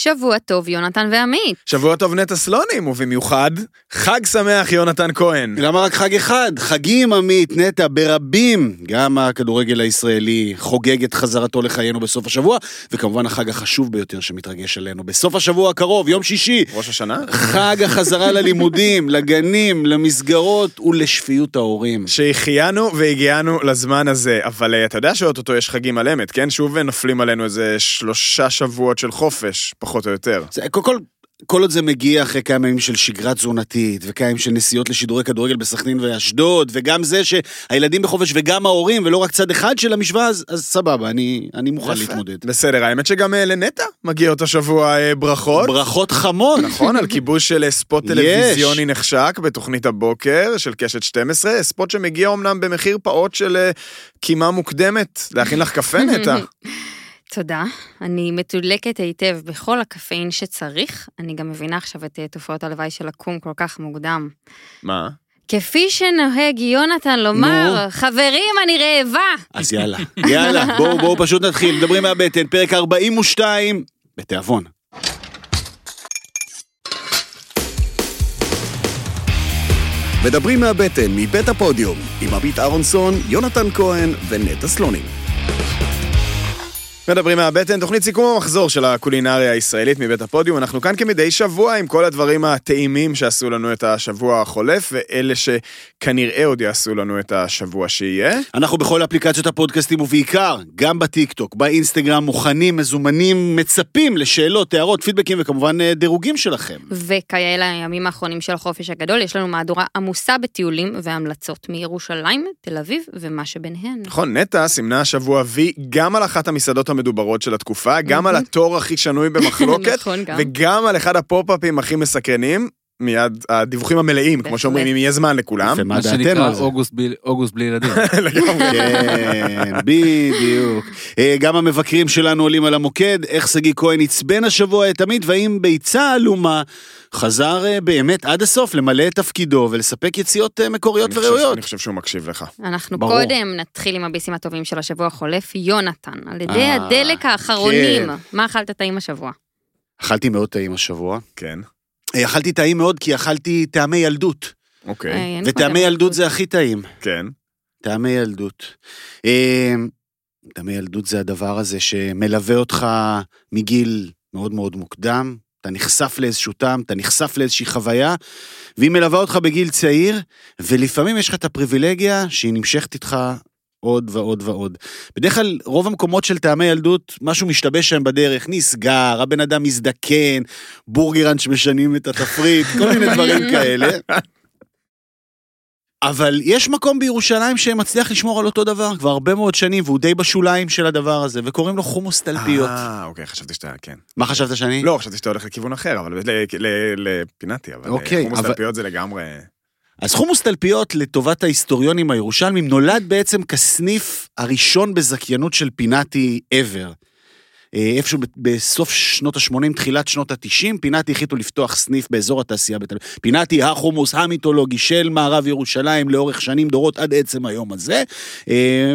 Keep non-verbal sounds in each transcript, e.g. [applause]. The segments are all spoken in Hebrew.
שבוע טוב, יונתן ועמית. שבוע טוב נטע סלונים, ובמיוחד, חג שמח יונתן כהן. למה רק חג אחד? חגים, עמית, נטע, ברבים. גם הכדורגל הישראלי חוגג את חזרתו לחיינו בסוף השבוע, וכמובן החג החשוב ביותר שמתרגש עלינו בסוף השבוע הקרוב, יום שישי. ראש השנה? חג החזרה [laughs] ללימודים, לגנים, למסגרות ולשפיות ההורים. שהחיינו והגיענו לזמן הזה, אבל אה, אתה יודע שאו-טו-טו יש חגים על אמת, כן? שוב נופלים עלינו איזה שלושה שבועות של חופש, פחות או יותר. זה, כל, כל, כל עוד זה מגיע אחרי כמה ימים של שגרה תזונתית, וכמה ימים של נסיעות לשידורי כדורגל בסכנין ואשדוד, וגם זה שהילדים בחופש וגם ההורים, ולא רק צד אחד של המשוואה, אז, אז סבבה, אני, אני מוכן יפה. להתמודד. בסדר, האמת שגם אה, לנטע מגיע אותו שבוע אה, ברכות. ברכות חמות. נכון, על כיבוש של אה, ספוט. [laughs] טלוויזיוני נחשק בתוכנית הבוקר של קשת 12, ספוט שמגיע אמנם במחיר פעוט של קימה מוקדמת, להכין לך קפה [laughs] נטע. תודה. אני מתודלקת היטב בכל הקפאין שצריך. אני גם מבינה עכשיו את אה, תופעות הלוואי של לקום כל כך מוקדם. מה? כפי שנוהג יונתן לומר, חברים, אני רעבה. אז יאללה, יאללה, בואו בואו פשוט נתחיל, מדברים מהבטן, פרק 42, בתיאבון. מדברים מהבטן, מבית הפודיום, עם עמית אהרונסון, יונתן כהן ונטע סלונים. מדברים מהבטן, תוכנית סיכום המחזור של הקולינריה הישראלית מבית הפודיום. אנחנו כאן כמדי שבוע עם כל הדברים הטעימים שעשו לנו את השבוע החולף, ואלה שכנראה עוד יעשו לנו את השבוע שיהיה. אנחנו בכל אפליקציות הפודקאסטים ובעיקר, גם בטיקטוק, באינסטגרם, מוכנים, מזומנים, מצפים לשאלות, הערות, פידבקים וכמובן אה, דירוגים שלכם. וכיאה לימים האחרונים של החופש הגדול, יש לנו מהדורה עמוסה בטיולים והמלצות מירושלים, תל אביב ומה שביניהן. נכון, נטע סימנה השבוע וי גם על אחת המסעדות המדוברות של התקופה, גם על התור הכי שנוי [laughs] במחלוקת, נכון, גם. וגם על אחד הפופ-אפים הכי מסקרנים. מיד הדיווחים המלאים, כמו שאומרים, אם יהיה זמן לכולם. ומה מה דעתנו שנקרא על זה? אוגוסט בלי- אוגוסט בלי ילדים. [laughs] כן, בדיוק. אה, גם המבקרים שלנו עולים על המוקד, איך שגיא כהן עצבן השבוע את עמית, והאם ביצה עלומה חזר אה, באמת עד הסוף למלא את תפקידו ולספק יציאות אה, מקוריות וראויות. אני חושב שהוא מקשיב לך. אנחנו ברור. קודם נתחיל עם הביסים הטובים של השבוע החולף, יונתן, על ידי הדלק האחרונים. כן. מה אכלת טעים השבוע? אכלתי מאוד טעים השבוע. כן. אכלתי טעים מאוד כי אכלתי טעמי ילדות, אוקיי. אה, וטעמי ילדות זה הכי טעים. כן. טעמי ילדות. אה, טעמי ילדות זה הדבר הזה שמלווה אותך מגיל מאוד מאוד מוקדם, אתה נחשף לאיזשהו טעם, אתה נחשף לאיזושהי חוויה, והיא מלווה אותך בגיל צעיר, ולפעמים יש לך את הפריבילגיה שהיא נמשכת איתך עוד ועוד ועוד. בדרך כלל, רוב המקומות של טעמי ילדות, משהו משתבש שם בדרך, נסגר, הבן אדם מזדקן, בורגראנץ' משנים את התפריט, כל מיני [laughs] דברים כאלה. אבל יש מקום בירושלים שמצליח לשמור על אותו דבר כבר הרבה מאוד שנים, והוא די בשוליים של הדבר הזה, וקוראים לו חומוס תלפיות. אה, אוקיי, חשבתי שאתה, כן. מה חשבת שאני? לא, חשבתי שאתה הולך לכיוון אחר, אבל לפינתי, אבל אוקיי, חומוס אבל- תלפיות זה לגמרי... אז חומוס תלפיות, לטובת ההיסטוריונים הירושלמים, נולד בעצם כסניף הראשון בזכיינות של פינתי ever. אה, איפשהו בסוף שנות ה-80, תחילת שנות ה-90, פינתי החליטו לפתוח סניף באזור התעשייה בתל אביב. פינתי החומוס המיתולוגי של מערב ירושלים לאורך שנים דורות עד עצם היום הזה. אה,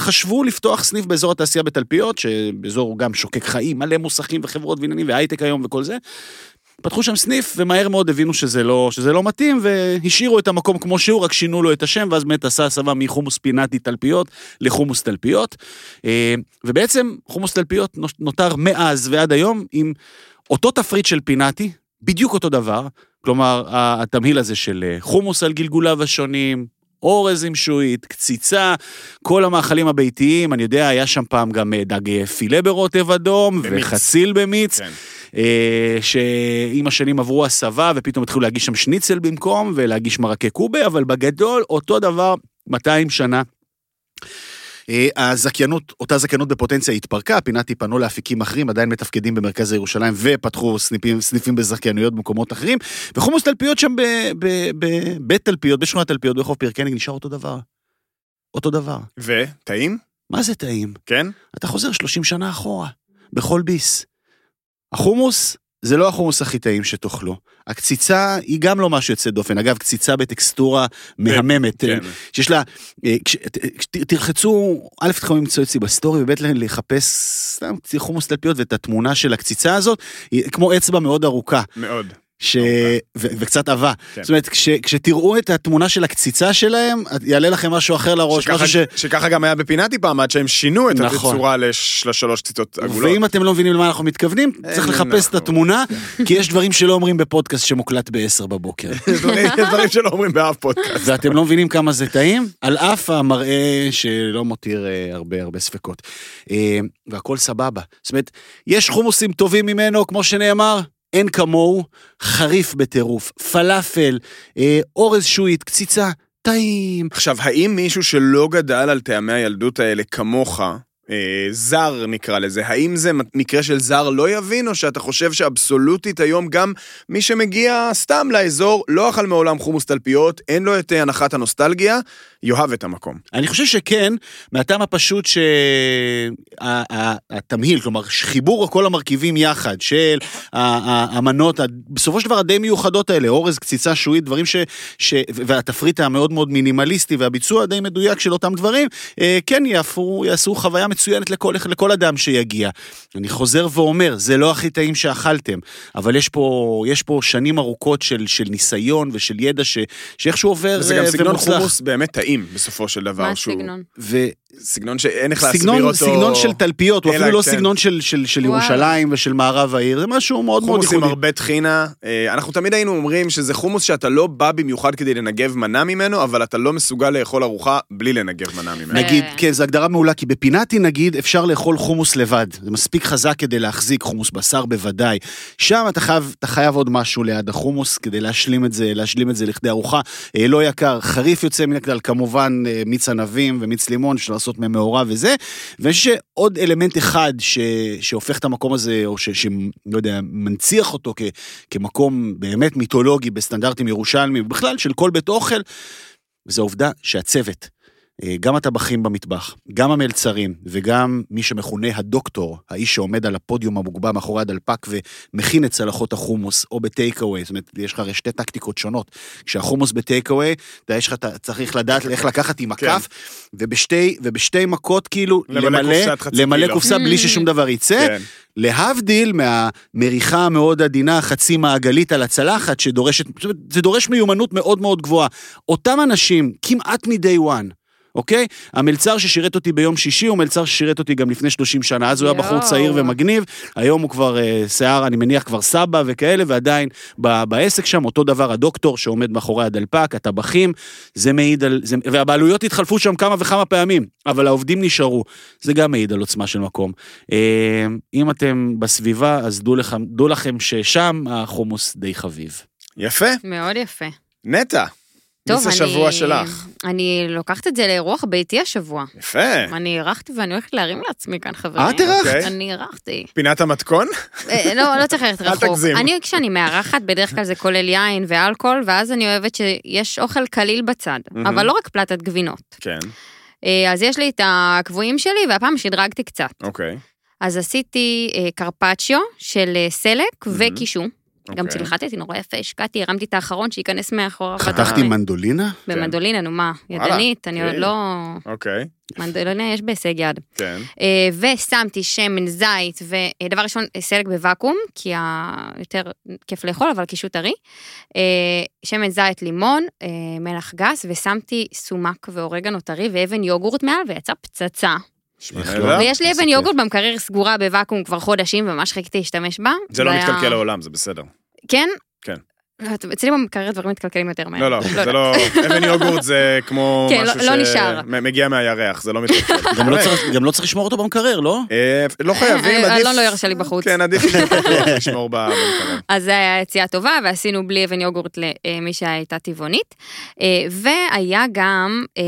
חשבו לפתוח סניף באזור התעשייה בתלפיות, שבאזור גם שוקק חיים, מלא מוסכים וחברות ועניינים והייטק היום וכל זה. פתחו שם סניף, ומהר מאוד הבינו שזה לא, שזה לא מתאים, והשאירו את המקום כמו שהוא, רק שינו לו את השם, ואז באמת עשה הסבה מחומוס פינתי תלפיות לחומוס תלפיות. אה, ובעצם חומוס תלפיות נותר מאז ועד היום עם אותו תפריט של פינתי, בדיוק אותו דבר, כלומר, התמהיל הזה של אה, חומוס על גלגוליו השונים, אורז עם שועית, קציצה, כל המאכלים הביתיים, אני יודע, היה שם פעם גם אה, דג פילה ברוטב אדום, במיץ. וחציל במיץ. כן. אה, שעם השנים עברו הסבה ופתאום התחילו להגיש שם שניצל במקום ולהגיש מרקי קובה, אבל בגדול אותו דבר 200 שנה. אה, הזכיינות, אותה זכיינות בפוטנציה התפרקה, פינתי פנו לאפיקים אחרים, עדיין מתפקדים במרכז ירושלים ופתחו סניפים, סניפים בזכיינויות במקומות אחרים, וחומוס תלפיות שם בבית תלפיות, בשכונת תלפיות, ברחוב פרקניק, נשאר אותו דבר. אותו דבר. וטעים? מה זה טעים? כן? אתה חוזר 30 שנה אחורה, בכל ביס. החומוס זה לא החומוס הכי טעים שתאכלו. הקציצה היא גם לא משהו יוצא דופן. אגב, קציצה בטקסטורה מהממת. כן. שיש לה, אה, תרחצו, א', תתחילו למצוא אצלי בסטורי, וב', לחפש סתם חומוס תלפיות ואת התמונה של הקציצה הזאת, היא כמו אצבע מאוד ארוכה. מאוד. ש... ו... וקצת עבה. כן. זאת אומרת, כש... כשתראו את התמונה של הקציצה שלהם, יעלה לכם משהו אחר לראש, שככה- משהו ש... שככה גם היה בפינתי פעם, עד שהם שינו את נכון. התצורה לש- לשלוש ציצות עגולות. ואם אתם לא מבינים למה אנחנו מתכוונים, צריך אין, לחפש את אנחנו- התמונה, כי יש דברים שלא אומרים בפודקאסט שמוקלט ב-10 בבוקר. [laughs] יש דברים- יש דברים שלא אומרים באף פודקאסט. ואתם לא מבינים כמה זה טעים, על אף המראה שלא מותיר אה, הרבה הרבה ספקות. אה, והכל סבבה. זאת אומרת, יש חומוסים טובים ממנו, כמו שנאמר, אין כמוהו, חריף בטירוף, פלאפל, אה, אורז שועית, קציצה, טעים. עכשיו, האם מישהו שלא גדל על טעמי הילדות האלה כמוך, אה, זר נקרא לזה, האם זה מקרה של זר לא יבין, או שאתה חושב שאבסולוטית היום גם מי שמגיע סתם לאזור, לא אכל מעולם חומוס תלפיות, אין לו את אה, הנחת הנוסטלגיה, יאהב את המקום. אני חושב שכן, מהטעם הפשוט שהתמהיל, כלומר, חיבור כל המרכיבים יחד, של המנות, בסופו של דבר הדי מיוחדות האלה, אורז, קציצה שועית, דברים ש... ש והתפריט המאוד מאוד מינימליסטי והביצוע הדי מדויק של אותם דברים, אה, כן יעפו, יעשו חוויה מצוינת לכל, לכל אדם שיגיע. אני חוזר ואומר, זה לא הכי טעים שאכלתם, אבל יש פה, יש פה שנים ארוכות של, של ניסיון ושל ידע ש, שאיכשהו עובר וזה גם אה, סגנון ומוצלח. חומוס באמת טעים, בסופו של דבר. מה שהוא- הסגנון? ו... סגנון שאין איך להסביר סגנון, אותו. סגנון של תלפיות, הוא אפילו לא כן. סגנון של, של, של. ירושלים ושל מערב העיר, זה משהו מאוד מאוד חומוס עם ייחודי. הרבה טחינה. אה, אנחנו תמיד היינו אומרים שזה חומוס שאתה לא בא במיוחד כדי לנגב מנה ממנו, אבל אתה לא מסוגל לאכול ארוחה בלי לנגב מנה ממנו. נגיד. כן, זו הגדרה מעולה, כי בפינאטי נגיד אפשר לאכול חומוס לבד, זה מספיק חזק כדי להחזיק חומוס בשר בוודאי. שם אתה חייב, אתה חייב עוד משהו ליד החומוס כדי להשלים את זה, להשלים את זה לכדי ארוחה. אה, לא יקר, חריף יוצא מן הכלל, כמובן אה, מיץ ענבים ומיץ לימון, אפשר לעשות מהם מאורע וזה. ויש עוד אלמנט אחד ש, שהופך את המקום הזה, או ש, שלא יודע, מנציח אותו כ, כמקום באמת מיתולוגי בסטנדרטים ירושלמיים, בכלל של כל בית אוכל, וזה העובדה שהצוות, גם הטבחים במטבח, גם המלצרים וגם מי שמכונה הדוקטור, האיש שעומד על הפודיום המוגבה מאחורי הדלפק ומכין את צלחות החומוס, או בטייק אווי, זאת אומרת, יש לך הרי שתי טקטיקות שונות. כשהחומוס בטייק אווי, אתה יש לך, אתה צריך לדעת איך לקחת עם הכף, ובשתי, ובשתי מכות כאילו, למלא למלא. קופסה בלי ששום דבר יצא, כן. להבדיל מהמריחה המאוד עדינה, חצי מעגלית על הצלחת, שדורשת, זה דורש מיומנות מאוד מאוד גבוהה. אותם אנשים, כמעט מ-day one, אוקיי? המלצר ששירת אותי ביום שישי הוא מלצר ששירת אותי גם לפני 30 שנה, אז הוא היה בחור. צעיר ומגניב, היום הוא כבר אה, שיער, אני מניח כבר סבא וכאלה, ועדיין ב- בעסק שם, אותו דבר הדוקטור שעומד מאחורי הדלפק, הטבחים, זה מעיד על, זה, והבעלויות התחלפו שם כמה וכמה פעמים, אבל העובדים נשארו, זה גם מעיד על עוצמה של מקום. אה, אם אתם בסביבה, אז דעו לכם, דעו לכם ששם החומוס די חביב. יפה. מאוד יפה. נטע, טוב, אני... השבוע שלך. אני לוקחת את זה לאירוח ביתי השבוע. יפה. אני אירחתי ואני הולכת להרים לעצמי כאן, חברים. את אירחת? אוקיי. אני אירחתי. פינת המתכון? אה, לא, לא צריך ללכת אל רחוק. תגזים. אני, כשאני מארחת, בדרך כלל זה כולל יין ואלכוהול, ואז אני אוהבת שיש אוכל קליל בצד. אבל לא רק פלטת גבינות. כן, אה, אז יש לי את הקבועים שלי, והפעם שדרגתי קצת. אוקיי. אז עשיתי אה, קרפצ'יו של אה, סלק. וקישו. גם אוקיי. צלחתי נורא יפה, השקעתי, הרמתי את האחרון שייכנס מאחורה. חתכתי. מנדולינה? במנדולינה, נו מה, וואלה, ידנית, אני עוד כן. לא... אוקיי, מנדולינה יש בהישג יד. כן. אה, ושמתי שמן זית, ודבר ראשון, סלק בוואקום, כי יותר כיף לאכול, אבל קישוט טרי. אה, שמן זית, לימון, אה, מלח גס, ושמתי סומק ואורגנו טרי ואבן יוגורט מעל, ויצא פצצה. לא? ויש לי אבן. יוגורט במקרר סגורה בוואקום כבר חודשים, וממש חיכיתי להשתמש בה. זה לא מתקלקל לעולם, זה בסדר. כן? כן. לא, אצלי במקרר דברים מתקלקלים יותר מהר. לא, לא, זה לא... אבן יוגורט זה כמו [laughs] כן, משהו לא- לא. שמגיע מהירח, זה לא מתקלקל. [laughs] גם לא צריך- גם לא צריך לשמור אותו במקרר, לא? אה, לא חייבים, אה, עדיף... אלון לא ירשה לי בחוץ. כן, עדיף [laughs] לשמור במקרר. אז זה היה יציאה טובה, ועשינו בלי אבן יוגורט למי שהייתה טבעונית. אה, והיה גם אה,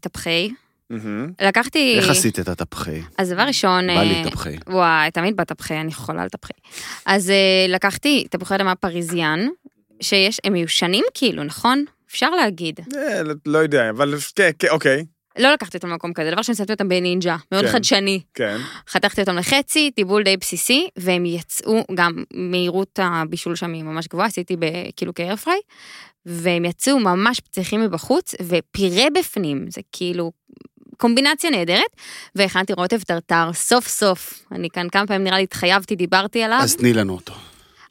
תפחי. מהמם. לקחתי... איך עשית את התפחי? אז דבר ראשון... בא לי אה, תפחי. וואי, תמיד בתפחי, אני חולה על תפחי. אז אה, לקחתי תפוחי אדמה פריזיאן, שיש, הם מיושנים כאילו, נכון? אפשר להגיד. אה, לא יודע, אבל כן, כן, אוקיי. לא לקחתי אותם למקום כזה, דבר ראשון שמתי אותם בנינג'ה, מאוד כן. חדשני. כן. חתכתי אותם לחצי, טיבול די בסיסי, והם יצאו, גם מהירות הבישול שם היא ממש גבוהה, עשיתי כאילו כאיירפריי, והם יצאו ממש פצחים מבחוץ, ופירה בפנים, זה כאילו קומבינציה נהדרת, והכנתי רוטב טרטר, סוף סוף, אני כאן כמה פעמים נראה לי התחייבתי, דיברתי עליו. אז תני לנו אותו.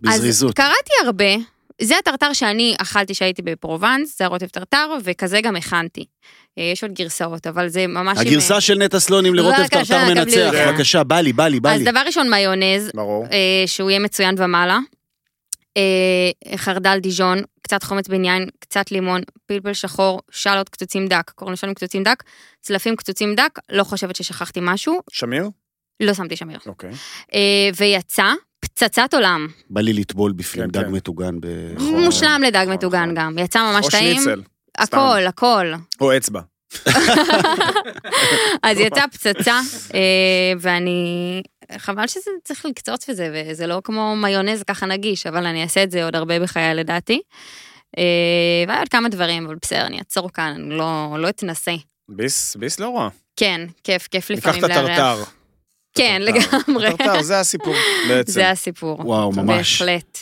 בזריזות. אז קראתי הרבה, זה הטרטר שאני אכלתי שהייתי בפרובנס, זה הרוטב טרטר, וכזה גם הכנתי. אה, יש עוד גרסאות, אבל זה ממש... עם- הגרסה של נטע סלונים לרוטב בבקשה, טרטר גם לי מנצח. בבקשה, בא לי, בא לי, בא אז לי. דבר ראשון מיונז, ברור. אה, שהוא יהיה מצוין ומעלה. אה, חרדל דיז'ון, קצת חומץ בן יין, קצת לימון, פלפל שחור, שלוט קצוצים דק, קורנשונים קצוצים דק, צלפים קצוצים דק, לא חושבת ששכחתי משהו, שמיר? לא שמתי שמיר. אוקיי. אה, ויצא פצצת עולם, בא לי לטבול בפנים כן, דג כן. מטוגן ב... נכון. מושלם לדג נכון, מטוגן נכון. גם, יצא ממש או טעים, שניצל. הכל, הכל. או אצבע. [laughs] אז יצא פצצה, אה, ואני, חבל שזה צריך לקצוץ וזה, וזה לא כמו מיונז ככה נגיש, אבל אני אעשה את זה עוד הרבה בחיי לדעתי. אה, והיה עוד כמה דברים, אבל בסדר, אני אעצור כאן, אני לא, לא אתנסה. ביס, ביס לא רע. כן, כיף, כיף ניקח לפעמים את הטרטר. כן. לגמרי. הטרטר, זה הסיפור [laughs] בעצם. זה הסיפור. וואו, ממש. בהחלט.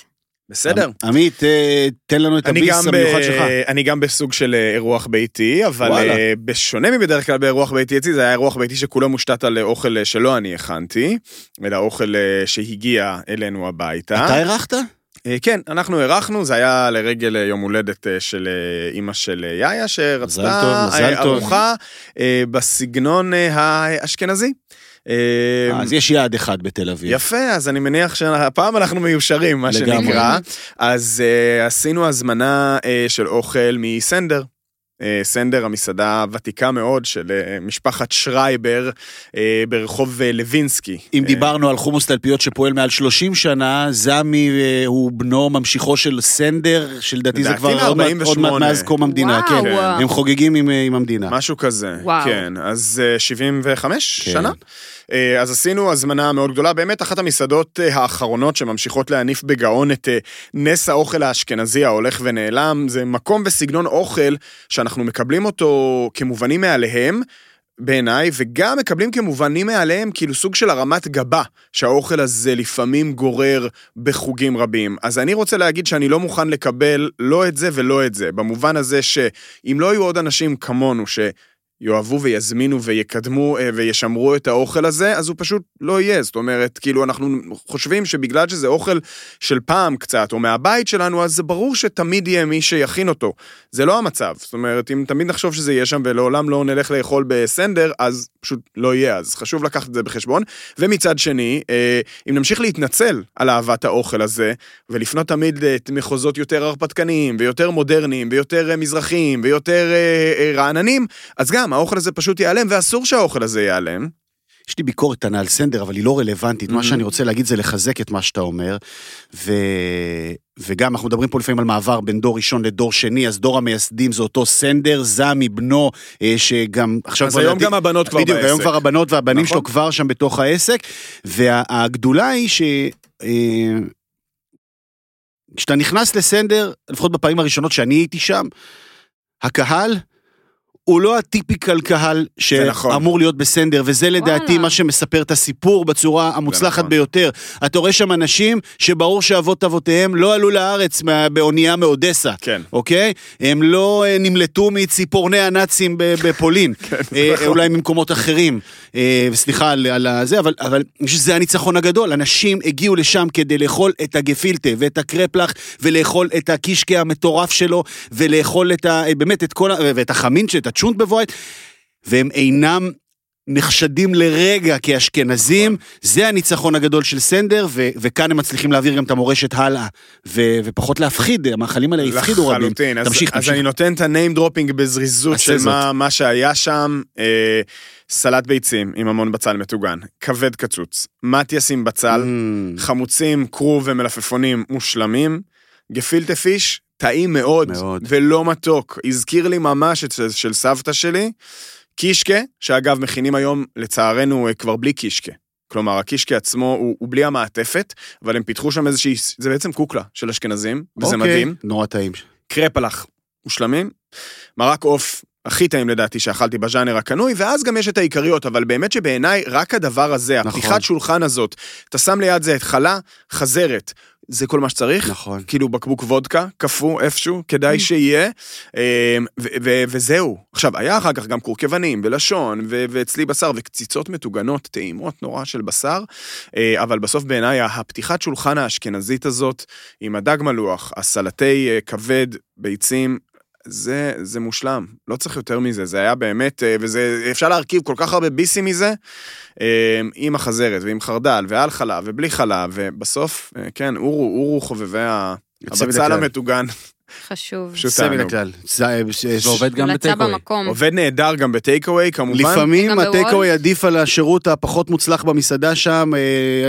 בסדר. עמית, אה, תן לנו את הביס ב... המיוחד שלך. אני גם בסוג של אה, אירוח ביתי, אבל וואלה. אה, בשונה מבדרך כלל באירוח ביתי אצלי, זה היה אירוח ביתי שכולו מושתת על אה, אוכל אה, שלא אני הכנתי, אלא אוכל אה, שהגיע אלינו הביתה. אתה אירחת? אה, כן, אנחנו אירחנו, זה היה לרגל אה, יום הולדת אה, של אה, אימא של אה, יאיה, שרצתה אה. ארוחה אה, בסגנון אה, האשכנזי. אה, אז יש יעד אחד בתל אביב. יפה, אז אני מניח שהפעם אנחנו מיושרים, מה לגמרי. שנקרא. אז uh, עשינו הזמנה uh, של אוכל מסנדר. Uh, סנדר, המסעדה הוותיקה מאוד של uh, משפחת שרייבר uh, ברחוב לוינסקי. אם אה, דיברנו על חומוס תלפיות שפועל מעל 30 שנה, זמי אה, הוא בנו ממשיכו של סנדר, שלדעתי זה כבר עוד מעט- עוד מעט 48. מאז קום המדינה, וואו. כן. הם חוגגים עם, אה, עם המדינה. משהו כזה, וואו. כן, אז uh, 75 כן. שנה. אה, אז עשינו הזמנה מאוד גדולה, באמת אחת המסעדות אה, האחרונות שממשיכות להניף בגאון את אה, נס האוכל האשכנזי ההולך ונעלם, זה מקום וסגנון אוכל שאנחנו מקבלים אותו כמובנים מאליהם. בעיניי, וגם מקבלים כמובנים מעליהם כאילו סוג של הרמת גבה, שהאוכל הזה לפעמים גורר בחוגים רבים. אז אני רוצה להגיד שאני לא מוכן לקבל לא את זה ולא את זה, במובן הזה שאם לא יהיו עוד אנשים כמונו, ש... יאהבו ויזמינו ויקדמו אה, וישמרו את האוכל הזה, אז הוא פשוט לא יהיה. זאת אומרת, כאילו, אנחנו חושבים שבגלל שזה אוכל של פעם קצת, או מהבית שלנו, אז זה ברור שתמיד יהיה מי שיכין אותו. זה לא המצב. זאת אומרת, אם תמיד נחשוב שזה יהיה שם ולעולם לא נלך לאכול בסנדר, אז פשוט לא יהיה. אז חשוב לקחת את זה בחשבון. ומצד שני, אה, אם נמשיך להתנצל על אהבת האוכל הזה, ולפנות תמיד את מחוזות יותר הרפתקניים, ויותר מודרניים, ויותר אה, מזרחיים, ויותר רעננים, אז גם האוכל הזה פשוט ייעלם, ואסור שהאוכל הזה ייעלם. יש לי ביקורת קטנה על סנדר, אבל היא לא רלוונטית. מה Mhm. שאני רוצה להגיד זה לחזק את מה שאתה אומר. ו... וגם אנחנו מדברים פה לפעמים על מעבר בין דור ראשון לדור שני, אז דור המייסדים זה אותו סנדר, זמי, בנו, אה, שגם עכשיו... אז היום לדעתי- גם הבנות כבר בדיוק, היום בעסק. כבר הבנות והבנים נכון. שלו כבר שם בתוך העסק. והגדולה היא ש... אה, כשאתה נכנס לסנדר, לפחות בפעמים הראשונות שאני הייתי שם, הקהל הוא לא הטיפיקל קהל נכון. שאמור להיות בסנדר, וזה לדעתי וואלה. מה שמספר את הסיפור בצורה המוצלחת נכון. ביותר. אתה רואה שם אנשים שברור שאבות אבותיהם לא עלו לארץ באונייה מאודסה. כן. אוקיי? הם לא אה, נמלטו מציפורני הנאצים בפולין, [laughs] אה, נכון. אולי ממקומות אחרים. אה, וסליחה על, על זה, אבל, אבל שזה הניצחון הגדול. אנשים הגיעו לשם כדי לאכול את הגפילטה ואת הקרפלח, ולאכול את הקישקע המטורף שלו, ולאכול את ה... באמת את כל ה... ואת החמין, את הצ'ונט בבוית, והם אינם... נחשדים לרגע כאשכנזים, נכון. זה הניצחון הגדול של סנדר, ו- וכאן הם מצליחים להעביר גם את המורשת הלאה, ו- ופחות להפחיד, המאכלים האלה הפחידו רבים. לחלוטין. אז, תמשיך, אז תמשיך. אני נותן את ה name dropping בזריזות של. מה, מה שהיה שם. אה, סלט ביצים עם המון בצל מטוגן, כבד קצוץ, מתיאס עם בצל, אממ, חמוצים, כרוב ומלפפונים מושלמים, גפילטה פיש, טעים מאוד, מאוד. ולא מתוק. הזכיר לי ממש את של, של סבתא שלי. קישקה, שאגב מכינים היום, לצערנו, אה, כבר בלי קישקה. כלומר, הקישקה עצמו הוא, הוא בלי המעטפת, אבל הם פיתחו שם איזושהי, זה בעצם קוקלה של אשכנזים, וזה אוקיי, מדהים. נורא טעים. קרפלח, מושלמים. מרק עוף הכי טעים לדעתי שאכלתי בז'אנר הקנוי, ואז גם יש את העיקריות, אבל באמת שבעיניי רק הדבר הזה, נכון. הפתיחת שולחן הזאת, אתה שם ליד זה את חלה, חזרת, זה כל מה שצריך. נכון. כאילו בקבוק וודקה, קפוא איפשהו, כדאי שיהיה, אמ, וזהו. עכשיו, היה אחר כך גם קורקבנים ולשון, ואצלי בשר, וקציצות מטוגנות, טעימות נורא של בשר, אה, אבל בסוף בעיניי הפתיחת שולחן האשכנזית הזאת, עם הדג מלוח, הסלטי אה, כבד, ביצים, זה, זה מושלם, לא צריך יותר מזה, זה היה באמת, אה, וזה, אפשר להרכיב כל כך הרבה ביסים מזה, אה, עם החזרת ועם חרדל ועל חלב ובלי חלב, ובסוף, אה, כן, אורו, אורו חובבי הבצל. המטוגן, חשוב. פשוט יוצא מן תענוג. הכלל. זה- ש- ועובד גם המלצה בטייקווי. במקום. עובד נהדר גם בטייק אווי, כמובן. לפעמים גם הטייקווי בוולט? עדיף על השירות הפחות מוצלח במסעדה שם, אה,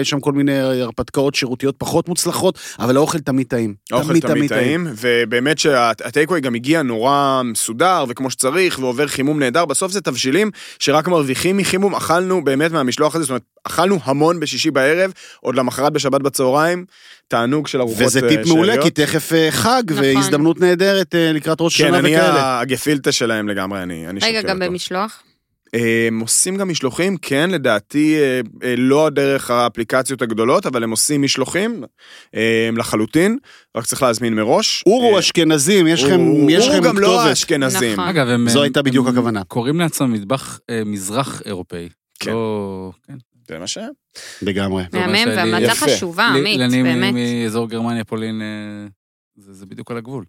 יש שם כל מיני הרפתקאות שירותיות פחות מוצלחות, אבל האוכל תמיד טעים. האוכל תמיד טעים, ובאמת שהטייקווי גם הגיע נורא מסודר וכמו שצריך, ועובר חימום נהדר, בסוף זה תבשילים שרק מרוויחים מחימום, אכלנו באמת מהמשלוח הזה, זאת אומרת, אכלנו המון בשישי בערב, עוד למחרת בשבת בצהריים, תענוג של ארוחות וזה אה, טיפ מעולה. כי תכף אה, חג, נכון. והזדמנות נהדרת אה, לקראת ראש כן, אני וכאלה. הגפילטה שלהם לגמרי, אני אני רגע, גם אותו. במשלוח? הם עושים גם משלוחים, כן, לדעתי לא דרך האפליקציות הגדולות, אבל הם עושים משלוחים לחלוטין, רק צריך להזמין מראש. אורו אשכנזים, יש לכם יש אורו גם לא כתובת. האשכנזים. נכון. אגב. זו הייתה בדיוק הכוונה. קוראים לעצמם מטבח מזרח אירופאי. כן. כן. זה מה שהיה. לגמרי. מהמם, והמלצה. חשובה, לי- עמית, לי באמת. מאזור גרמניה, פולין, אה, זה זה בדיוק על הגבול.